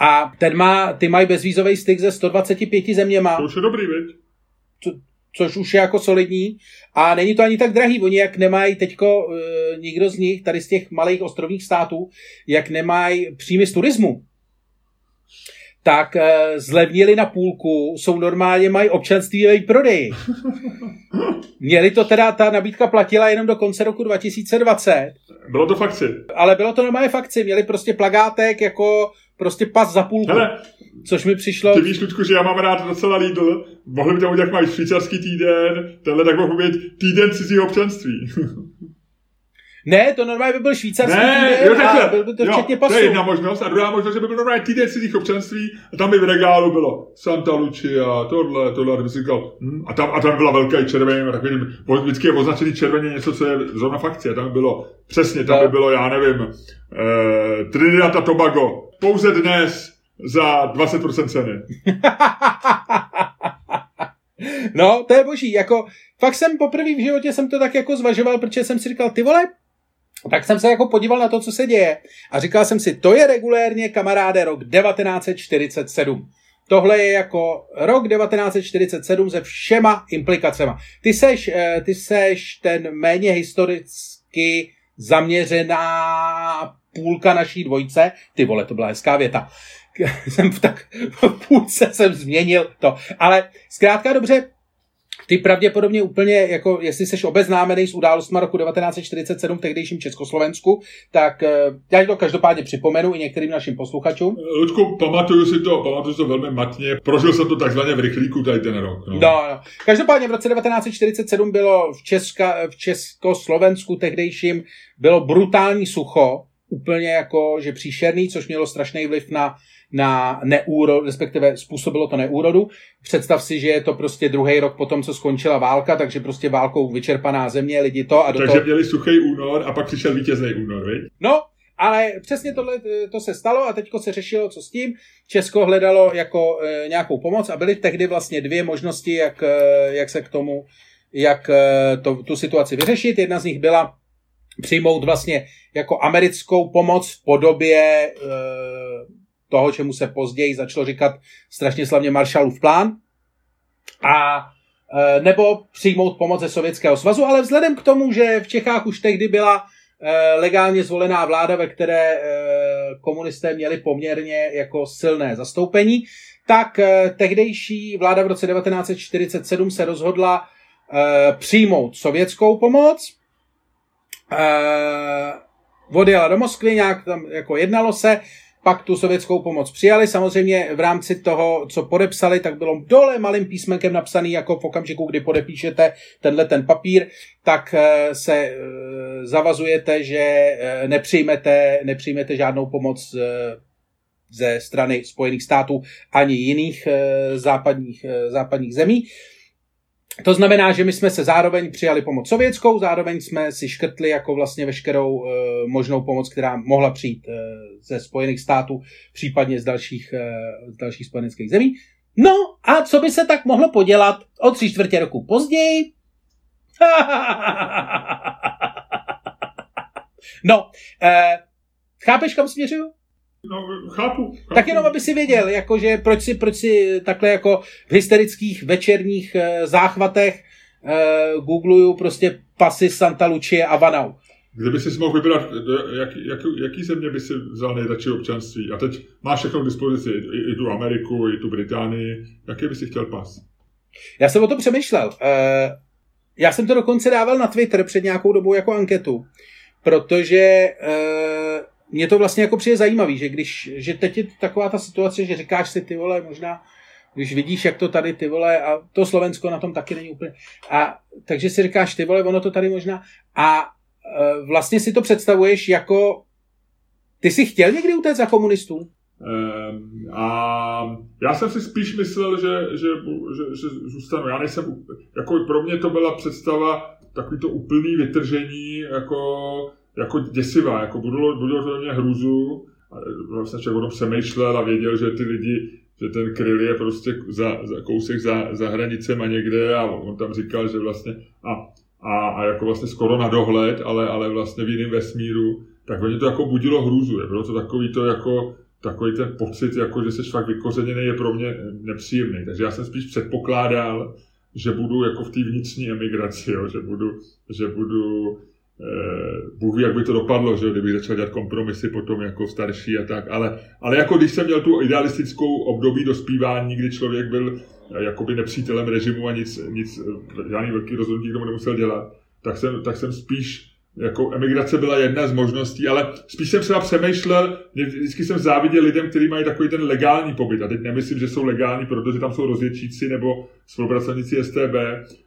A ten má, ty mají bezvízový styk ze 125 zeměma. To už je dobrý, viď? Co, což už je jako solidní. A není to ani tak drahý. Oni jak nemají teďko uh, nikdo z nich, tady z těch malých ostrovních států, jak nemají příjmy z turismu, tak uh, zlevnili na půlku, jsou normálně, mají občanství ve prodeji. Měli to teda, ta nabídka platila jenom do konce roku 2020. Bylo to fakci. Ale bylo to normálně fakci, měli prostě plagátek jako prostě pas za půlku. Hele, což mi přišlo... Ty víš, Ludku, že já mám rád docela Lidl. Mohli by tam udělat, máš švýcarský týden, tenhle tak mohl být týden cizího občanství. Ne, to normálně by byl švýcarský Ne, týden jo, takhle. a byl by to jo, včetně pasu. To je jedna možnost. A druhá možnost, že by byl normálně týden cizích občanství a tam by v regálu bylo Santa Lucia, tohle, tohle. A ty by si říkal, hm, a, tam, a tam byla velká červený, takový, vždycky je označený červeně něco, co je zóna fakcie. Tam by bylo, přesně, tam No. by bylo, já nevím, eh, Trinidad a Tobago. Pouze dnes za 20% ceny. No, to je boží, jako fakt jsem poprvé v životě jsem to tak jako zvažoval, protože jsem si říkal, ty vole, tak jsem se jako podíval na to, co se děje a říkal jsem si, to je regulérně, kamaráde, rok 1947. Tohle je jako rok 1947 se všema implikacema. Ty seš, eh, ty seš ten méně historicky zaměřená půlka naší dvojce. Ty vole, to byla hezká věta. jsem v tak v půlce jsem změnil to. Ale zkrátka dobře, ty pravděpodobně úplně, jako jestli jsi obeznámený s událostmi roku 1947 v tehdejším Československu, tak eh, já to každopádně připomenu i některým našim posluchačům. Luďku, pamatuju si to, pamatuju si to velmi matně. Prožil jsem to takzvaně v rychlíku tady ten rok. No. No, no. Každopádně v roce 1947 bylo v, Česka, v Československu tehdejším bylo brutální sucho, úplně jako, že příšerný, což mělo strašný vliv na, na neúrod, respektive způsobilo to neúrodu. Představ si, že je to prostě druhý rok po tom, co skončila válka, takže prostě válkou vyčerpaná země, lidi to a do Takže toho... měli suchý únor a pak přišel vítězný únor, viď? No, ale přesně tohle eh, to se stalo a teďko se řešilo, co s tím. Česko hledalo jako e, nějakou pomoc a byly tehdy vlastně dvě možnosti, jak, e, jak se k tomu, jak e, to, tu situaci vyřešit. Jedna z nich byla přijmout vlastně jako americkou pomoc v podobě e, toho, čemu se později začalo říkat strašně slavně Marshallův plán. A e, nebo přijmout pomoc ze Sovětského svazu, ale vzhledem k tomu, že v Čechách už tehdy byla e, legálně zvolená vláda, ve které e, komunisté měli poměrně jako silné zastoupení, tak tehdejší vláda v roce 1947 se rozhodla přijmout sovětskou pomoc, odjela do Moskvy, nějak tam jako jednalo se, pak tu sovětskou pomoc přijali. Samozřejmě v rámci toho, co podepsali, tak bylo dole malým písmenkem napsaný, jako v okamžiku, kdy podepíšete tenhle ten papír, tak eh, se eh, zavazujete, že eh, nepřijmete, nepřijmete žádnou pomoc ze strany Spojených států ani jiných západních, západních zemí. To znamená, že my jsme se zároveň přijali pomoc sovětskou, zároveň jsme si škrtli jako vlastně veškerou e, možnou pomoc, která mohla přijít e, ze Spojených států, případně z dalších, e, z dalších spojeneckých zemí. No a co by se tak mohlo podělat o tři čtvrtě roku později? no, e, chápeš, kam směřuju? No, chápu, chápu. Tak jenom, aby si věděl, jakože proč si, proč si takhle jako v hysterických večerních e, záchvatech e, googluju prostě pasy Santa Lucie a Vanau. Kdyby si mohl vybrat, do- jak, jak, jaký země by si vzal nejradši občanství? A teď máš všechno k dispozici, i, i tu Ameriku, i tu Británii. Jaký by si chtěl pas? Já jsem o tom přemýšlel. E, já jsem to dokonce dával na Twitter před nějakou dobou jako anketu, protože e, mě to vlastně jako přijde zajímavý, že když, že teď je taková ta situace, že říkáš si ty vole, možná když vidíš, jak to tady ty vole, a to Slovensko na tom taky není úplně, a takže si říkáš ty vole, ono to tady možná, a e, vlastně si to představuješ jako, ty jsi chtěl někdy utéct za komunistů? Ehm, a já jsem si spíš myslel, že, že, že, že zůstanu. Já nejsem, jako pro mě to byla představa takový to úplný vytržení, jako, jako děsivá, jako budilo, budilo to mě hruzu. A vlastně člověk o tom přemýšlel a věděl, že ty lidi, že ten kryl je prostě za, za kousek za, za hranicema někde a on tam říkal, že vlastně a, a, a jako vlastně skoro na dohled, ale, ale vlastně v jiném vesmíru, tak mě to jako budilo hruzu. Je. Bylo to takový to jako takový ten pocit, jako že jsi fakt vykořeněný, je pro mě nepříjemný. Takže já jsem spíš předpokládal, že budu jako v té vnitřní emigraci, jo, že budu, že budu eh, Bůh ví, jak by to dopadlo, že jo, kdybych začal dělat kompromisy potom jako starší a tak, ale, ale jako když jsem měl tu idealistickou období dospívání, kdy člověk byl eh, jakoby nepřítelem režimu a nic, nic eh, žádný velký rozhodnutí k tomu nemusel dělat, tak jsem, tak jsem spíš jako emigrace byla jedna z možností, ale spíš jsem třeba přemýšlel, vždycky jsem záviděl lidem, kteří mají takový ten legální pobyt. A teď nemyslím, že jsou legální, protože tam jsou rozvědčíci nebo spolupracovníci STB,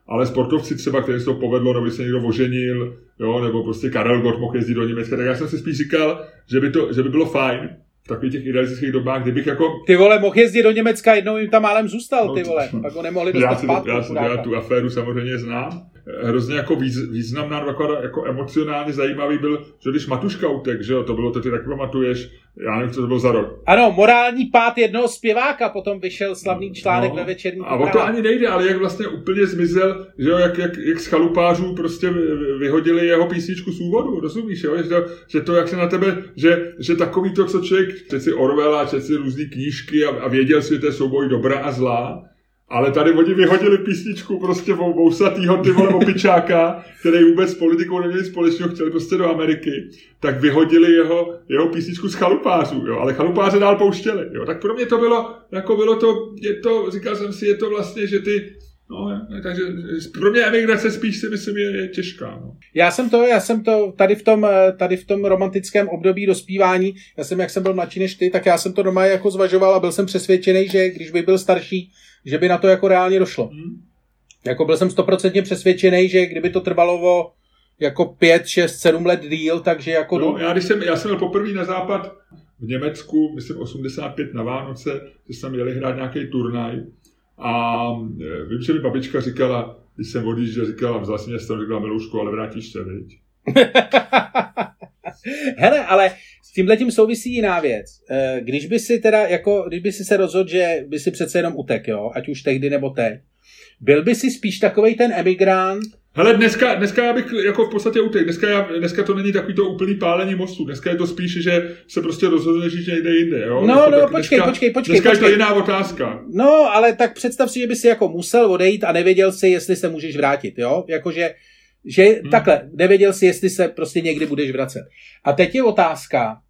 ale sportovci třeba, kteří se to povedlo, nebo se někdo oženil, jo, nebo prostě Karel Gott mohl jezdit do Německa, tak já jsem si spíš říkal, že by, to, že by bylo fajn, v takových těch idealistických dobách, kdybych jako... Ty vole, mohl jezdit do Německa, jednou jim tam málem zůstal, ty vole, pak ho nemohli dostat já, si, já, já tu aféru samozřejmě znám, hrozně jako výz, významná, jako, jako emocionálně zajímavý byl, že když Matuška utek, že jo, to bylo, to ty tak pamatuješ, já nevím, co to bylo za rok. Ano, morální pád jednoho zpěváka, potom vyšel slavný článek no, ve večerní A o to ani nejde, ale jak vlastně úplně zmizel, že jo, jak, jak, jak z chalupářů prostě vyhodili jeho písničku z úvodu, rozumíš, jo, že to, že to jak se na tebe, že, že takový to, co člověk, čet si Orwella, si různé knížky a, a věděl si, že to je souboj dobra a zlá, ale tady oni vyhodili písničku prostě vousatýho ty vole opičáka, který vůbec s politikou neměli společného, chtěli prostě do Ameriky, tak vyhodili jeho, jeho písničku z chalupářů, jo, ale chalupáře dál pouštěli, jo. Tak pro mě to bylo, jako bylo to, je to, říkal jsem si, je to vlastně, že ty, No, takže pro mě emigrace spíš si myslím je, je těžká. No. Já jsem to, já jsem to tady v tom, tady v tom romantickém období dospívání, já jsem, jak jsem byl mladší než ty, tak já jsem to doma jako zvažoval a byl jsem přesvědčený, že když by byl starší, že by na to jako reálně došlo. Hmm. Jako byl jsem stoprocentně přesvědčený, že kdyby to trvalo o jako 5, 6, 7 let díl, takže jako... No, já, když jsem, já jsem byl poprvé na západ v Německu, myslím 85 na Vánoce, že jsme jeli hrát nějaký turnaj a e, vím, že mi babička říkala, když jsem odjížděl, říkala, vzal si mě říkala, Milušku, ale vrátíš se, viď? Hele, ale s tímhle tím souvisí jiná věc. E, když by si teda, jako, když by si se rozhodl, že by si přece jenom utek, jo, ať už tehdy nebo teď, byl by si spíš takový ten emigrant, Hele, dneska, dneska já bych jako v podstatě utek. Dneska, já, dneska to není takový to úplný pálení mostu. Dneska je to spíš, že se prostě rozhodne žít někde jinde. Jo? No, jako, no, počkej, dneska, počkej, počkej. Dneska počkej. je to jiná otázka. No, ale tak představ si, že by si jako musel odejít a nevěděl si, jestli se můžeš vrátit, jo? Jakože, že hmm. takhle, nevěděl si, jestli se prostě někdy budeš vracet. A teď je otázka,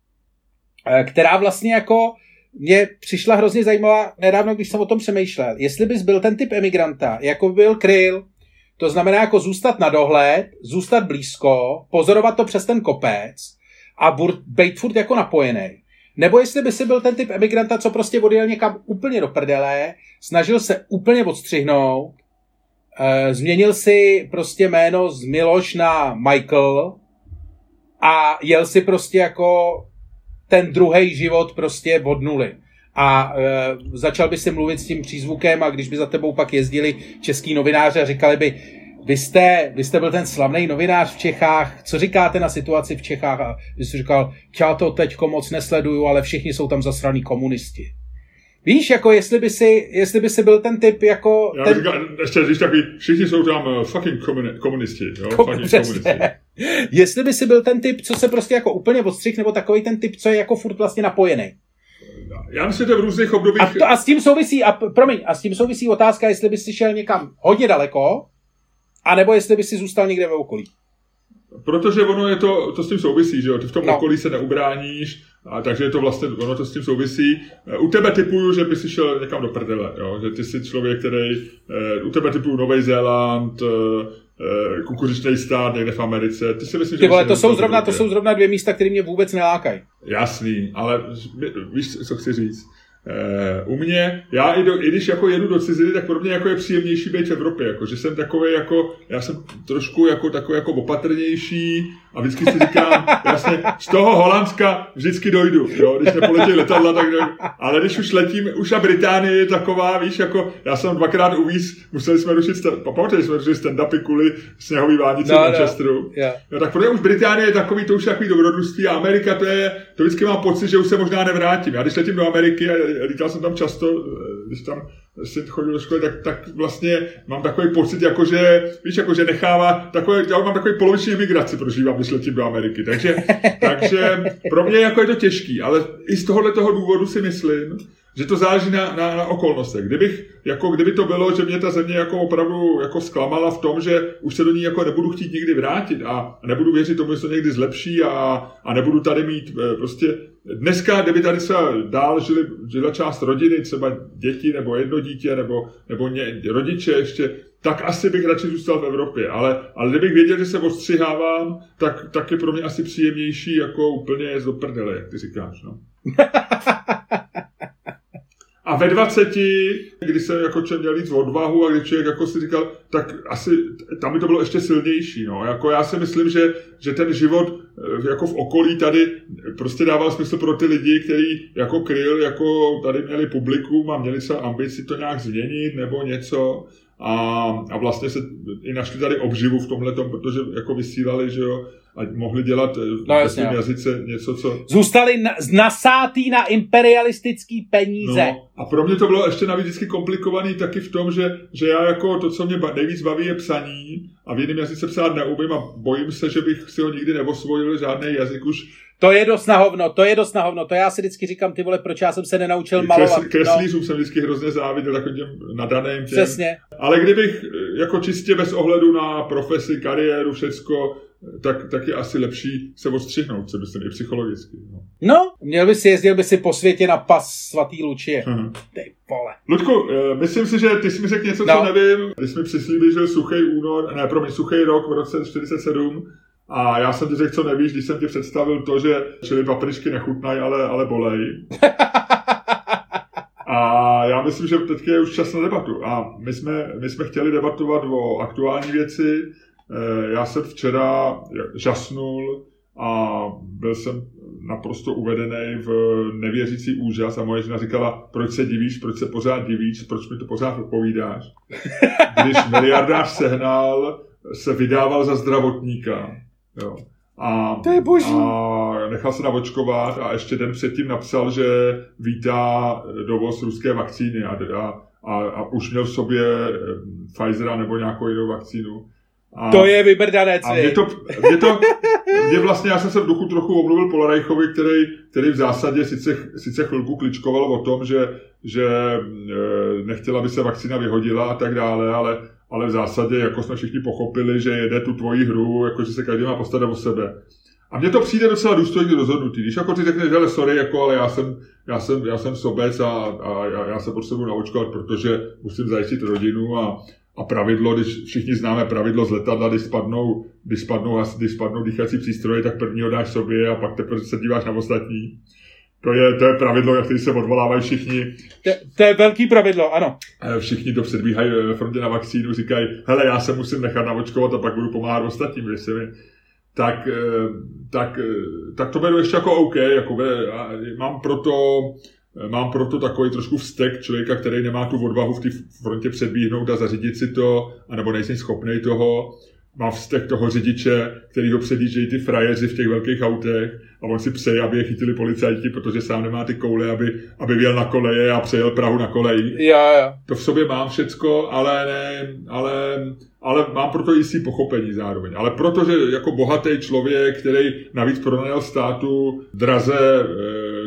eh, která vlastně jako mě přišla hrozně zajímavá nedávno, když jsem o tom přemýšlel. Jestli bys byl ten typ emigranta, jako byl Kryl, to znamená jako zůstat na dohled, zůstat blízko, pozorovat to přes ten kopec a být furt jako napojený. Nebo jestli by si byl ten typ emigranta, co prostě odjel někam úplně do prdele, snažil se úplně odstřihnout, změnil si prostě jméno z Miloš na Michael a jel si prostě jako ten druhý život prostě od nuly a e, začal by si mluvit s tím přízvukem a když by za tebou pak jezdili český novináři a říkali by, vy jste, vy jste byl ten slavný novinář v Čechách, co říkáte na situaci v Čechách? A vy jsi říkal, já to teďko moc nesleduju, ale všichni jsou tam zasraný komunisti. Víš, jako jestli by si, jestli by si byl ten typ jako... Já ten... říkal, ještě říct takový, všichni jsou tam uh, fucking komuni- komunisti, jo? Kom, fucking komunisti. jestli by si byl ten typ, co se prostě jako úplně odstřih, nebo takový ten typ, co je jako furt vlastně napojený. Já myslím, že v různých obdobích... A, to, a s tím souvisí, a promiň, a s tím souvisí otázka, jestli bys si šel někam hodně daleko, anebo jestli bys si zůstal někde ve okolí. Protože ono je to, to s tím souvisí, že jo, ty v tom no. okolí se neubráníš, a takže je to vlastně, ono to s tím souvisí. U tebe typuju, že by si šel někam do prdele, jo? že ty jsi člověk, který, u tebe typuju Nový Zéland, Eh, kukuřičný stát někde v Americe. Ty si myslím, Ty vole, to jsou, zrovna, to jsou zrovna dvě místa, které mě vůbec nelákají. Jasný, ale víš, co chci říct? Uh, u mě, já i, do, i když jako jedu do ciziny, tak pro mě jako je příjemnější být v Evropě, jako, že jsem takový jako, já jsem trošku jako takový jako opatrnější a vždycky si říkám, jasně, z toho Holandska vždycky dojdu, jo, když nepoletí letadla, tak dojdu. Ale když už letím, už a Británie je taková, víš, jako já jsem dvakrát uvíz, museli jsme rušit, pamatuješ, jsme rušili stand-upy kvůli sněhový vánici no, v no. Manchesteru. No, yeah. no, tak pro mě už Británie je takový, to už je takový dobrodružství a Amerika to je, to vždycky mám pocit, že už se možná nevrátím. Já když letím do Ameriky a lítal jsem tam často, eh, když tam si chodil do školy, tak, tak vlastně mám takový pocit, jako že, víš, jako že nechává, takový, já mám takový poloviční emigraci prožívám, když letím do Ameriky. Takže, takže pro mě jako je to těžký, ale i z tohohle toho důvodu si myslím, že to záleží na, na, na okolnostech. Kdybych, jako kdyby to bylo, že mě ta země jako opravdu jako zklamala v tom, že už se do ní jako nebudu chtít nikdy vrátit a nebudu věřit tomu, že se to někdy zlepší a, a nebudu tady mít eh, prostě Dneska, kdyby tady se dál žili, žila část rodiny, třeba děti nebo jedno dítě nebo, nebo ně, rodiče ještě, tak asi bych radši zůstal v Evropě. Ale, ale kdybych věděl, že se ostřihávám, tak, tak je pro mě asi příjemnější jako úplně jezd do prdele, jak ty říkáš. No. A ve 20, kdy jsem jako člověk měl víc odvahu a když člověk jako si říkal, tak asi tam by to bylo ještě silnější. No. Jako já si myslím, že, že ten život eh, jako v okolí tady prostě dával smysl pro ty lidi, kteří jako kryl, jako tady měli publikum a měli se ambici to nějak změnit nebo něco. A, a vlastně se i našli tady obživu v tomhle, protože jako vysílali, že jo, ať mohli dělat eh, no, v jasně, jazyce něco, co... Zůstali na, nasátý na imperialistický peníze. No, a pro mě to bylo ještě navíc vždycky komplikovaný taky v tom, že, že já jako to, co mě nejvíc baví, je psaní a v jiném jazyce psát neumím a bojím se, že bych si ho nikdy neosvojil žádný jazyk už to je dost nahovno, to je dost nahovno. To já si vždycky říkám, ty vole, proč já jsem se nenaučil malovat. Kres, kreslířům no. jsem vždycky hrozně záviděl, jako těm nadaným těm. Přesně. Ale kdybych jako čistě bez ohledu na profesi, kariéru, všecko, tak, tak je asi lepší se odstřihnout, co myslím, i psychologicky. No. no, měl by si, jezdil by si po světě na pas svatý Lučie. Uh-huh. Ty vole. Ludku, eh, myslím si, že ty jsi mi řekl něco, no. co nevím. Ty jsi mi přislíbil, že suchý únor, ne, pro mě suchý rok v roce 47, a já jsem ti řekl, co nevíš, když jsem ti představil to, že čili papričky nechutnají, ale, ale bolej. A já myslím, že teď je už čas na debatu. A my jsme, my jsme chtěli debatovat o aktuální věci. Eh, já jsem včera žasnul a byl jsem naprosto uvedený v nevěřící úžas a moje žena říkala, proč se divíš, proč se pořád divíš, proč mi to pořád odpovídáš. Když miliardář sehnal, se vydával za zdravotníka Jo. A, to je boží. a nechal se navočkovat a ještě den předtím napsal, že vítá dovoz ruské vakcíny a, a, a, a už měl v sobě eh, Pfizera nebo nějakou jinou vakcínu. A, to je vybrdanec. A mě to, mě to mě vlastně, já jsem se v duchu trochu omluvil Polarejchovi, který, který v zásadě sice, sice chvilku kličkoval o tom, že, že eh, nechtěla, aby se vakcína vyhodila a tak dále, ale ale v zásadě jako jsme všichni pochopili, že jede tu tvoji hru, jako že se každý má postarat o sebe. A mně to přijde docela důstojně rozhodnutý. Když jako ty řekneš, že sorry, jako, ale já jsem, já jsem, já jsem sobec a, a já, já, se potřebuji naočkovat, protože musím zajistit rodinu a, a pravidlo, když všichni známe pravidlo z letadla, když spadnou, když spadnou, když spadnou dýchací přístroje, tak prvního dáš sobě a pak teprve se díváš na ostatní. To je, to je pravidlo, jak se odvolávají všichni. To, to je velký pravidlo, ano. Všichni to předbíhají ve frontě na vakcínu, říkají, hele, já se musím nechat navočkovat a pak budu pomáhat ostatním, když se mi... Tak, eh, tak, eh, tak to beru ještě jako OK, jako mám proto, mám proto takový trošku vztek člověka, který nemá tu odvahu v té frontě předbíhnout a zařídit si to, anebo nejsem schopný toho má vztek toho řidiče, který ho předjíždějí ty frajeři v těch velkých autech a on si přeje, aby je chytili policajti, protože sám nemá ty koule, aby, aby věl na koleje a přejel Prahu na koleji. Já, já. To v sobě mám všecko, ale ne, ale, ale mám proto jistý pochopení zároveň. Ale protože jako bohatý člověk, který navíc pronajal státu draze e,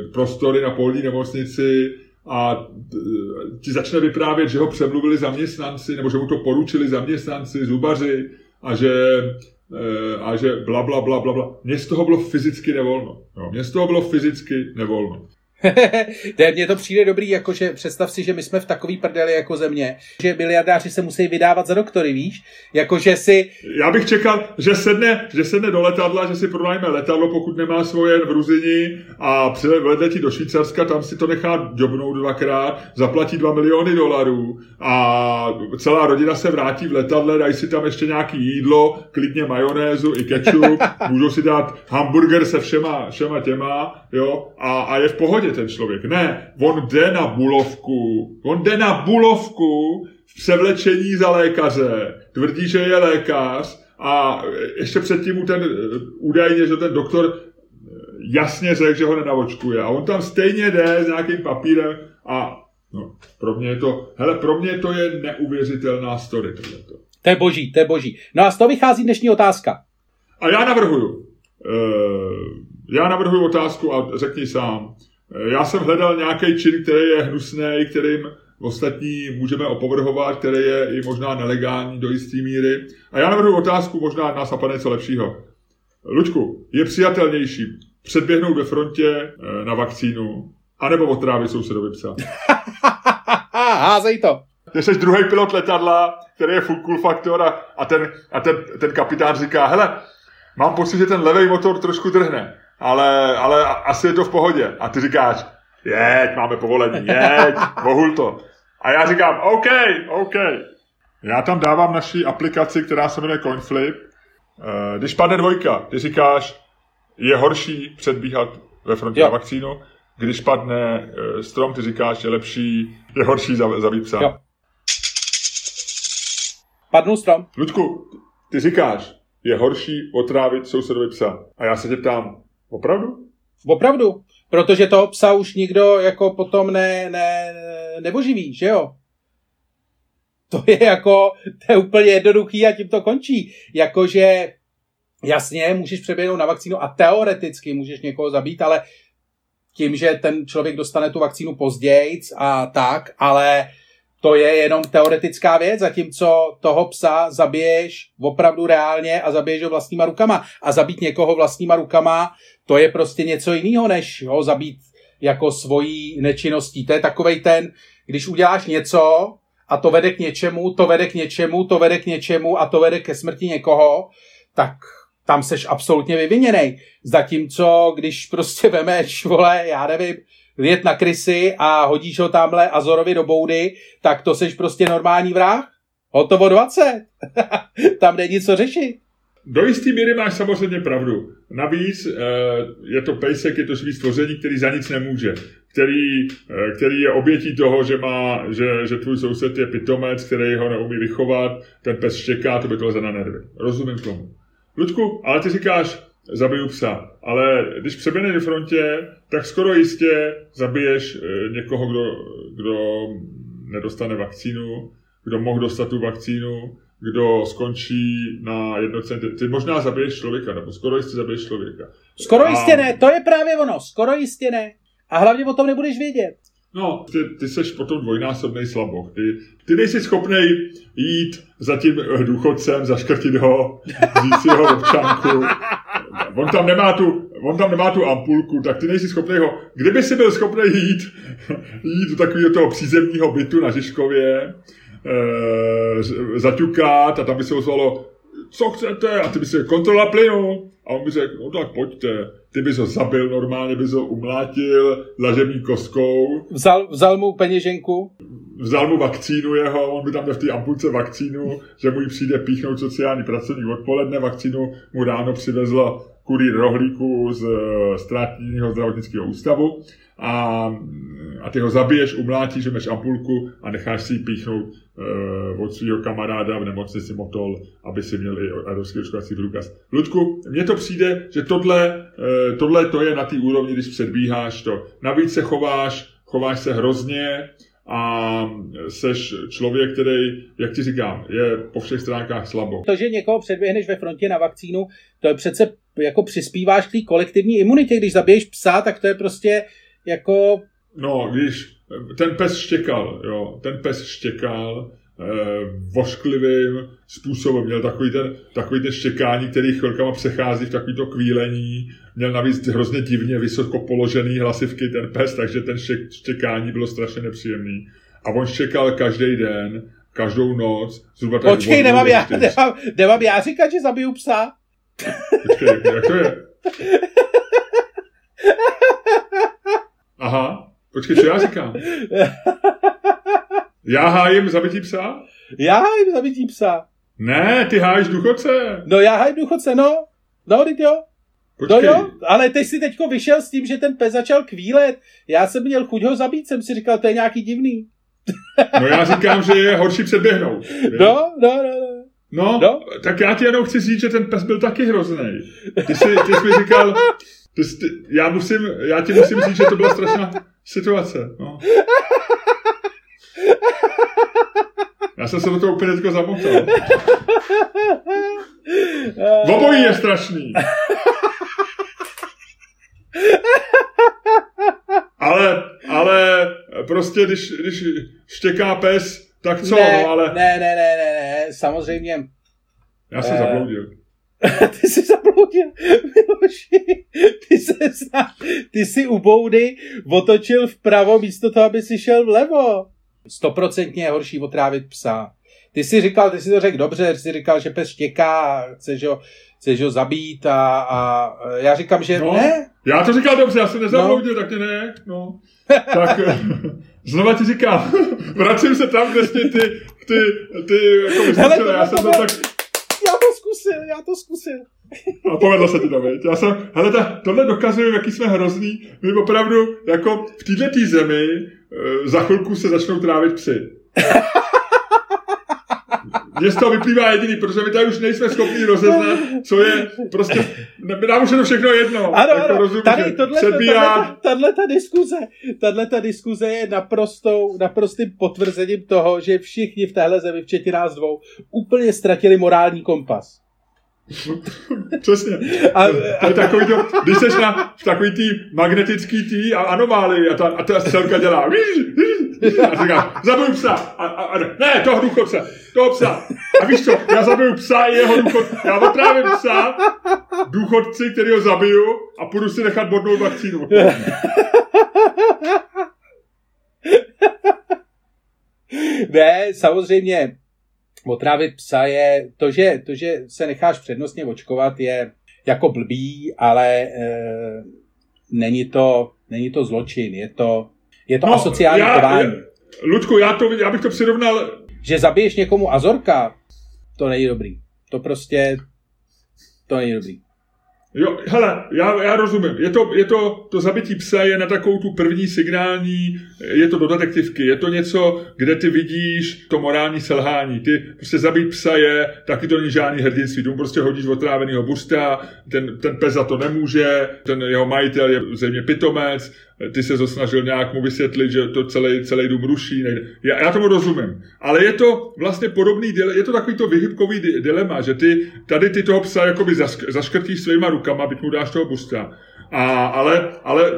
prostory na polní nemocnici, a e, ti začne vyprávět, že ho přemluvili zaměstnanci, nebo že mu to poručili zaměstnanci, zubaři, a že, eh, a že bla, bla, bla, bla, bla. Mně z toho bylo fyzicky nevolno. Jo, mně z toho bylo fyzicky nevolno. Mně to přijde dobrý, jakože představ si, že my jsme v takový prdeli jako země, že miliardáři se musí vydávat za doktory, víš? Jakože si... Já bych čekal, že sedne, že sedne do letadla, že si pronajme letadlo, pokud nemá svoje v Ruzini a přiletí do Švýcarska, tam si to nechá jobnout dvakrát, zaplatí dva miliony dolarů a celá rodina se vrátí v letadle, dají si tam ještě nějaký jídlo, klidně majonézu i ketchup, můžou si dát hamburger se všema, všema těma, jo, a, a je v pohodě ten člověk. Ne, on jde na bulovku, on jde na bulovku v převlečení za lékaře, tvrdí, že je lékař a ještě předtím mu ten údajně, že ten doktor jasně řekl, že ho nenavočkuje. A on tam stejně jde s nějakým papírem a no, pro mě je to, hele, pro mě to je neuvěřitelná story tohleto. To je boží, to je boží. No a z toho vychází dnešní otázka. A já navrhuju. Uh, já navrhuju otázku a řekni sám. Já jsem hledal nějaký čin, který je hnusný, kterým ostatní můžeme opovrhovat, který je i možná nelegální do jisté míry. A já navrhu otázku, možná nás napadne něco lepšího. Lučku, je přijatelnější předběhnout ve frontě eh, na vakcínu, anebo otrávit sousedovi psa? Házej to. Ty jsi druhý pilot letadla, který je cool faktor a, a, ten, a ten, ten kapitán říká, hele, mám pocit, že ten levý motor trošku trhne, ale, ale asi je to v pohodě. A ty říkáš, jeď, máme povolení, jeď, vohul to. A já říkám, OK, OK. Já tam dávám naší aplikaci, která se jmenuje CoinFlip. Eh, když padne dvojka, ty říkáš, je horší předbíhat ve frontě jo. na vakcínu. Když padne eh, strom, ty říkáš, je lepší, je horší zabít psa. Jo. Padnul strom. Ludku, ty říkáš, je horší otrávit sousedovi psa. A já se tě ptám, opravdu? Opravdu, protože toho psa už nikdo jako potom ne, ne, nevoživí, že jo? To je jako, to je úplně jednoduchý a tím to končí. Jakože jasně, můžeš přeběhnout na vakcínu a teoreticky můžeš někoho zabít, ale tím, že ten člověk dostane tu vakcínu později a tak, ale to je jenom teoretická věc, zatímco toho psa zabiješ opravdu reálně a zabiješ ho vlastníma rukama. A zabít někoho vlastníma rukama, to je prostě něco jiného, než ho zabít jako svojí nečinností. To je takovej ten, když uděláš něco a to vede k něčemu, to vede k něčemu, to vede k něčemu a to vede ke smrti někoho, tak tam seš absolutně vyviněný. Zatímco, když prostě vemeš, vole, já nevím, jet na krysy a hodíš ho tamhle Azorovi do boudy, tak to seš prostě normální vrah. Hotovo 20. Tam není co řešit. Do jistý míry máš samozřejmě pravdu. Navíc eh, je to pejsek, je to svý stvoření, který za nic nemůže. Který, eh, který je obětí toho, že, má, že, že tvůj soused je pitomec, který ho neumí vychovat, ten pes štěká, to by to na nervy. Rozumím tomu. Ludku, ale ty říkáš, zabiju psa. Ale když přeběhneš ve frontě, tak skoro jistě zabiješ eh, někoho, kdo, kdo nedostane vakcínu, kdo mohl dostat tu vakcínu, kdo skončí na jednocentě. Ty možná zabiješ člověka, nebo skoro jistě zabiješ člověka. Skoro a... jistě ne, to je právě ono, skoro jistě ne. A hlavně o tom nebudeš vědět. No, ty, ty seš potom dvojnásobný slaboch. Ty, ty nejsi schopný jít za tím důchodcem, zaškrtit ho, vzít si jeho občanku. On tam nemá tu, on tam nemá tu ampulku, tak ty nejsi schopný ho... Kdyby si byl schopný jít, jít do takového toho přízemního bytu na Žižkově, e, zaťukat a tam by se ozvalo, co chcete? A ty by si kontrola plynu. A on by řekl, no tak pojďte. Ty bys ho zabil normálně, bys ho umlátil lažební koskou. Vzal, vzal mu peněženku? Vzal mu vakcínu jeho, on by tam měl v té ampulce vakcínu, že mu ji přijde píchnout sociální pracovník odpoledne, vakcínu mu ráno přivezla kurýr rohlíku z eh, státního zdravotnického ústavu a, a ty ho zabiješ, umlátíš, máš ampulku a necháš si ji píchnout uh, od svého kamaráda v nemocnici Motol, aby si měl i evropský očkovací průkaz. Ludku, mně to přijde, že tohle, uh, tohle to je na té úrovni, když předbíháš to. Navíc se chováš, chováš se hrozně, a seš člověk, který, jak ti říkám, je po všech stránkách slabo. To, že někoho předběhneš ve frontě na vakcínu, to je přece jako přispíváš k té kolektivní imunitě. Když zabiješ psa, tak to je prostě jako... No, když ten pes štěkal, jo, ten pes štěkal, vošklivým způsobem. Měl takový ten, takový ten štěkání, který chvilkama přechází v takový to kvílení. Měl navíc hrozně divně vysoko položený hlasivky ten pes, takže ten štěkání bylo strašně nepříjemný. A on štěkal každý den, každou noc, zhruba tak Počkej, nemám já, nemám, nemám já říkat, že zabiju psa? Počkej, jak to je? Aha, počkej, co já říkám? Já hájím zabití psa? Já hájím zabití psa. Ne, ty hájíš důchodce. No já hájím důchodce, no. No, teď jo. Počkej. No jo, ale ty jsi teďko vyšel s tím, že ten pes začal kvílet. Já jsem měl chuť ho zabít, jsem si říkal, to je nějaký divný. No já říkám, že je horší předběhnout. No, no, no, no. No, no, tak já ti jenom chci říct, že ten pes byl taky hrozný. Ty jsi, ty jsi mi říkal, ty jsi, já, musím, já ti musím říct, že to byla strašná situace. No. Já jsem se do toho úplně teďko zamotal. Obojí je strašný. Ale prostě když, když štěká pes, tak co, ne, no, ale... Ne, ne, ne, ne, ne, samozřejmě. Já jsem eh, zabloudil. ty jsi zabloudil, Miloši, ty, se, ty jsi u boudy otočil vpravo místo toho, aby si šel vlevo. Stoprocentně je horší otrávit psa. Ty jsi říkal, ty jsi to řekl dobře, ty jsi říkal, že pes štěká chceš ho, chceš ho zabít a, a já říkám, že no, ne. Já to říkal dobře, já jsem nezabloudil, no. tak ty ne. No. tak znova ti říkám, vracím se tam, kde jsi ty, ty, ty, jako myslel, já jsem to tak... Já to zkusil, já to zkusil. A povedlo se ti to, viď? Já jsem, hele, ta, tohle dokazuje, jaký jsme hrozný. My opravdu, jako v této zemi, eh, za chvilku se začnou trávit psy. Mně z toho vyplývá jediný, protože my tady už nejsme schopni rozeznat, co je prostě, nám už je to všechno jedno. Ano, jako ano, rozumím, tady tohle, tahle, ta diskuze, tahle ta diskuze je naprostou, naprostým potvrzením toho, že všichni v téhle zemi, včetně nás dvou, úplně ztratili morální kompas. Přesně. A, je takový to, když jsi na, v takový tý magnetický tý a anomálii a ta, a ta střelka dělá a říká, zabiju psa. A, a, a, ne, toho důchodce, toho psa. A víš co, já zabiju psa i jeho důchod, já otrávím psa, důchodci, který ho zabiju a půjdu si nechat bodnout vakcínu. ne, samozřejmě otrávit psa je, to že, to, že se necháš přednostně očkovat, je jako blbý, ale e, není, to, není to zločin, je to, je to no, asociální já, chování. Ludku, já, to, já bych to přirovnal... Že zabiješ někomu azorka, to není dobrý. To prostě, to není dobrý. Jo, hele, já, já rozumím. Je to, je to, to zabití psa je na takovou tu první signální, je to do detektivky, je to něco, kde ty vidíš to morální selhání. Ty prostě zabít psa je, taky to není žádný hrdinství. Tu prostě hodíš otráveného busta, ten, ten pes za to nemůže, ten jeho majitel je zřejmě pitomec, ty se snažil nějak mu vysvětlit, že to celý, celý dům ruší. Nejde. Já, já tomu rozumím. Ale je to vlastně podobný, je to takový to vyhybkový dilema, že ty tady ty toho psa jakoby zaškrtíš svýma rukama, byť mu dáš toho busta. A, ale ale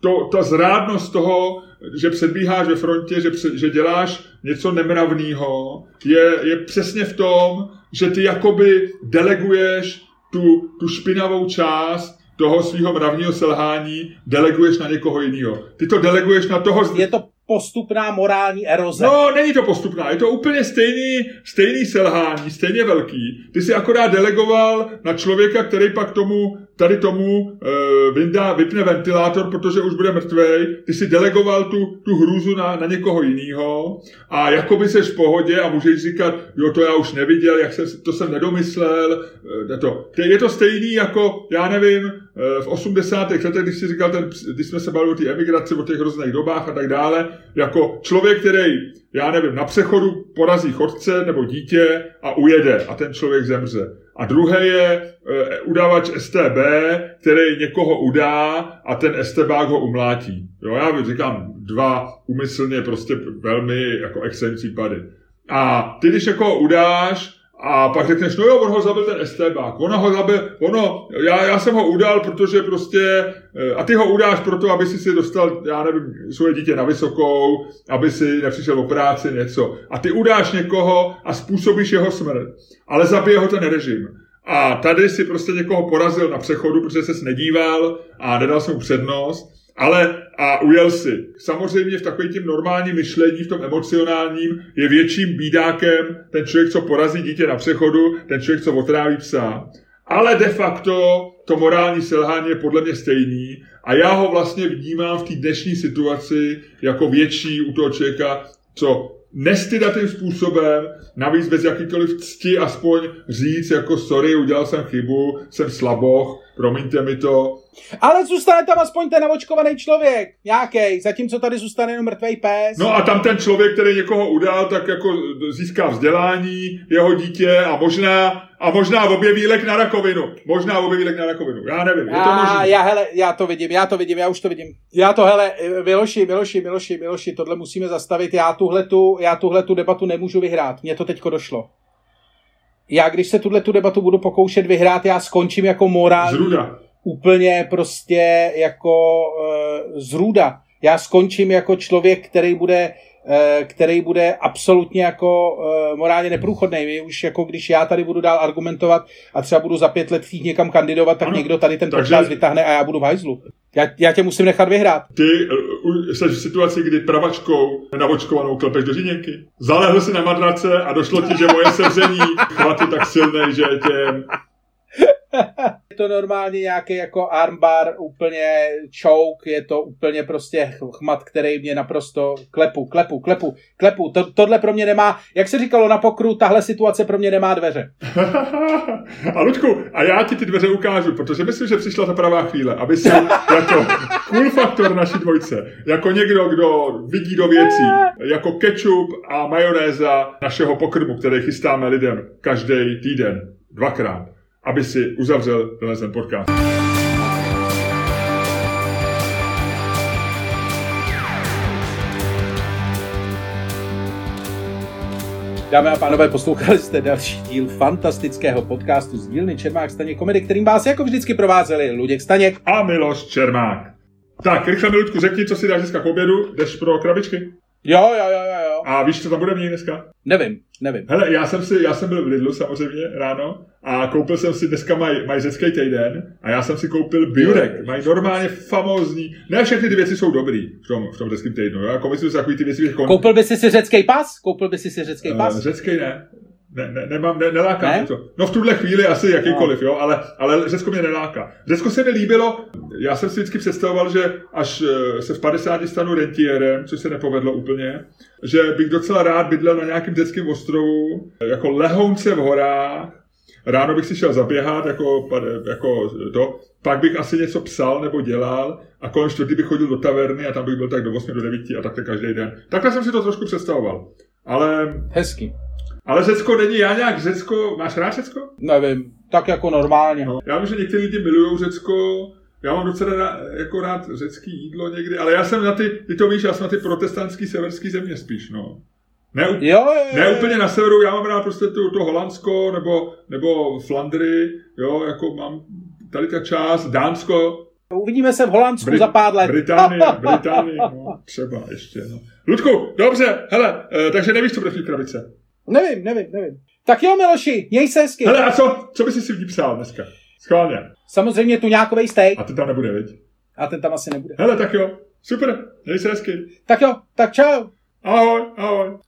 to, ta zrádnost toho, že předbíháš ve frontě, že, že děláš něco nemravného, je, je přesně v tom, že ty jakoby deleguješ tu, tu špinavou část toho svého mravního selhání deleguješ na někoho jiného. Ty to deleguješ na toho... Je to postupná morální eroze. No, není to postupná, je to úplně stejný, stejný selhání, stejně velký. Ty si akorát delegoval na člověka, který pak tomu tady tomu uh, vyndá, vypne ventilátor, protože už bude mrtvej, ty si delegoval tu, tu hrůzu na, na někoho jiného a jakoby seš v pohodě a můžeš říkat, jo, to já už neviděl, jak jsem, to jsem nedomyslel. Uh, to. Je to stejný jako, já nevím, uh, v 80. letech, když si říkal, ten, když jsme se bavili o té emigraci, o těch hrozných dobách a tak dále, jako člověk, který, já nevím, na přechodu porazí chodce nebo dítě a ujede a ten člověk zemře. A druhé je e, udavač STB, který někoho udá a ten STBák ho umlátí. Jo, já říkám dva umyslně prostě velmi jako extrémní případy. A ty, když jako udáš a pak řekneš, no jo, on ho zabil ten STBák, ono ho zabil, ono, já, já jsem ho udal, protože prostě, e, a ty ho udáš proto, aby si si dostal, já nevím, svoje dítě na vysokou, aby si nepřišel o práci, něco. A ty udáš někoho a způsobíš jeho smrt, ale zabije ho ten režim. A tady si prostě někoho porazil na přechodu, protože ses nedíval a nedal jsem mu přednost, ale a ujel si. Samozřejmě v takovém tím normálním myšlení, v tom emocionálním, je větším bídákem ten člověk, co porazí dítě na přechodu, ten člověk, co otráví psa. Ale de facto to morální selhání je podle mě stejný a já ho vlastně vnímám v té dnešní situaci jako větší u toho člověka, co nestydatým způsobem, navíc bez jakýkoliv cti aspoň říct, jako sorry, udělal jsem chybu, jsem slaboch, promiňte mi to. Ale zůstane tam aspoň ten navočkovaný člověk, nějaký, zatímco tady zůstane jenom mrtvý pes. No a tam ten člověk, který někoho udal, tak jako získá vzdělání, jeho dítě a možná a možná objeví lek na rakovinu. Možná objeví lek na rakovinu. Já nevím, je to možné. Já, hele, já to vidím, já to vidím, já už to vidím. Já to, hele, Miloši, Miloši, Miloši, Miloši, tohle musíme zastavit. Já tuhle tu, já tuhle tu debatu nemůžu vyhrát. Mně to teďko došlo. Já, když se tuhle tu debatu budu pokoušet vyhrát, já skončím jako morální. Zruda. Úplně prostě jako uh, zrůda já skončím jako člověk, který bude Eh, který bude absolutně jako uh, morálně neprůchodný. Už jako když já tady budu dál argumentovat a třeba budu za pět let chtít někam kandidovat, tak ano, někdo tady ten takže... podcast vytáhne a já budu v hajzlu. Já, já tě musím nechat vyhrát. Ty uh, jsi v situaci, kdy pravačkou navočkovanou klepeš do říněnky. Zalehl si na madrace a došlo ti, že moje sevření chvat je tak silný, že tě je to normálně nějaký jako armbar, úplně choke, je to úplně prostě chmat, který mě naprosto klepu, klepu, klepu, klepu. To, tohle pro mě nemá, jak se říkalo na pokru, tahle situace pro mě nemá dveře. a Ludku, a já ti ty dveře ukážu, protože myslím, že přišla ta pravá chvíle, aby si jako cool faktor naší dvojce, jako někdo, kdo vidí do věcí, jako ketchup a majonéza našeho pokrmu, který chystáme lidem každý týden, dvakrát aby si uzavřel tenhle ten podcast. Dámy a pánové, poslouchali jste další díl fantastického podcastu z dílny Čermák Staněk komedy, kterým vás jako vždycky provázeli Luděk Staněk a Miloš Čermák. Tak, rychle Milutku, řekni, co si dáš dneska k obědu, jdeš pro krabičky? Jo, jo, jo, jo, jo. A víš, co tam bude ní dneska? Nevím, nevím. Hele, já jsem, si, já jsem byl v Lidlu samozřejmě ráno a koupil jsem si, dneska mají maj řecký týden a já jsem si koupil biurek. Mají normálně famózní, ne všechny ty věci jsou dobrý v tom, v tom řeckém týdnu. Jo? Jako myslím si takový ty věci, kon... Koupil by si si řecký pas? Koupil by si si řecký pas? Uh, řecký ne. Ne, ne, nemám, ne, neláká ne? to. No v tuhle chvíli asi jakýkoliv, no. jo, ale, ale Řecko mě neláká. Řecko se mi líbilo, já jsem si vždycky představoval, že až eh, se v 50 stanu rentierem, což se nepovedlo úplně, že bych docela rád bydlel na nějakém řeckém ostrovu, jako lehounce v horách, ráno bych si šel zaběhat, jako, jako to, pak bych asi něco psal nebo dělal a kolem čtvrtý bych chodil do taverny a tam bych byl tak do 8 do 9 a takhle každý den. Takhle jsem si to trošku představoval. Ale... Hezky. Ale Řecko není, já nějak Řecko, máš rád Řecko? Nevím, tak jako normálně. No. Já vím, že někteří lidi milují Řecko, já mám docela rád, jako rád řecký jídlo někdy, ale já jsem na ty, ty to víš, já jsem na ty protestantský severský země spíš, no. Ne, jo, jo, jo. ne úplně na severu, já mám rád prostě to, to Holandsko nebo, nebo Flandry, jo, jako mám tady ta část, Dánsko. Uvidíme se v Holandsku Brit- za pár let. Británie, Británie, no, třeba ještě, no. Ludku, dobře, hele, e, takže nevíš, co bude v krabice. Nevím, nevím, nevím. Tak jo, Miloši, měj se hezky. Hele, a co, co bys si v ní psal dneska? Schválně. Samozřejmě tu nějakovej steak. A ten tam nebude, viď? A ten tam asi nebude. Hele, tak jo. Super, měj se hezky. Tak jo, tak čau. Ahoj, ahoj.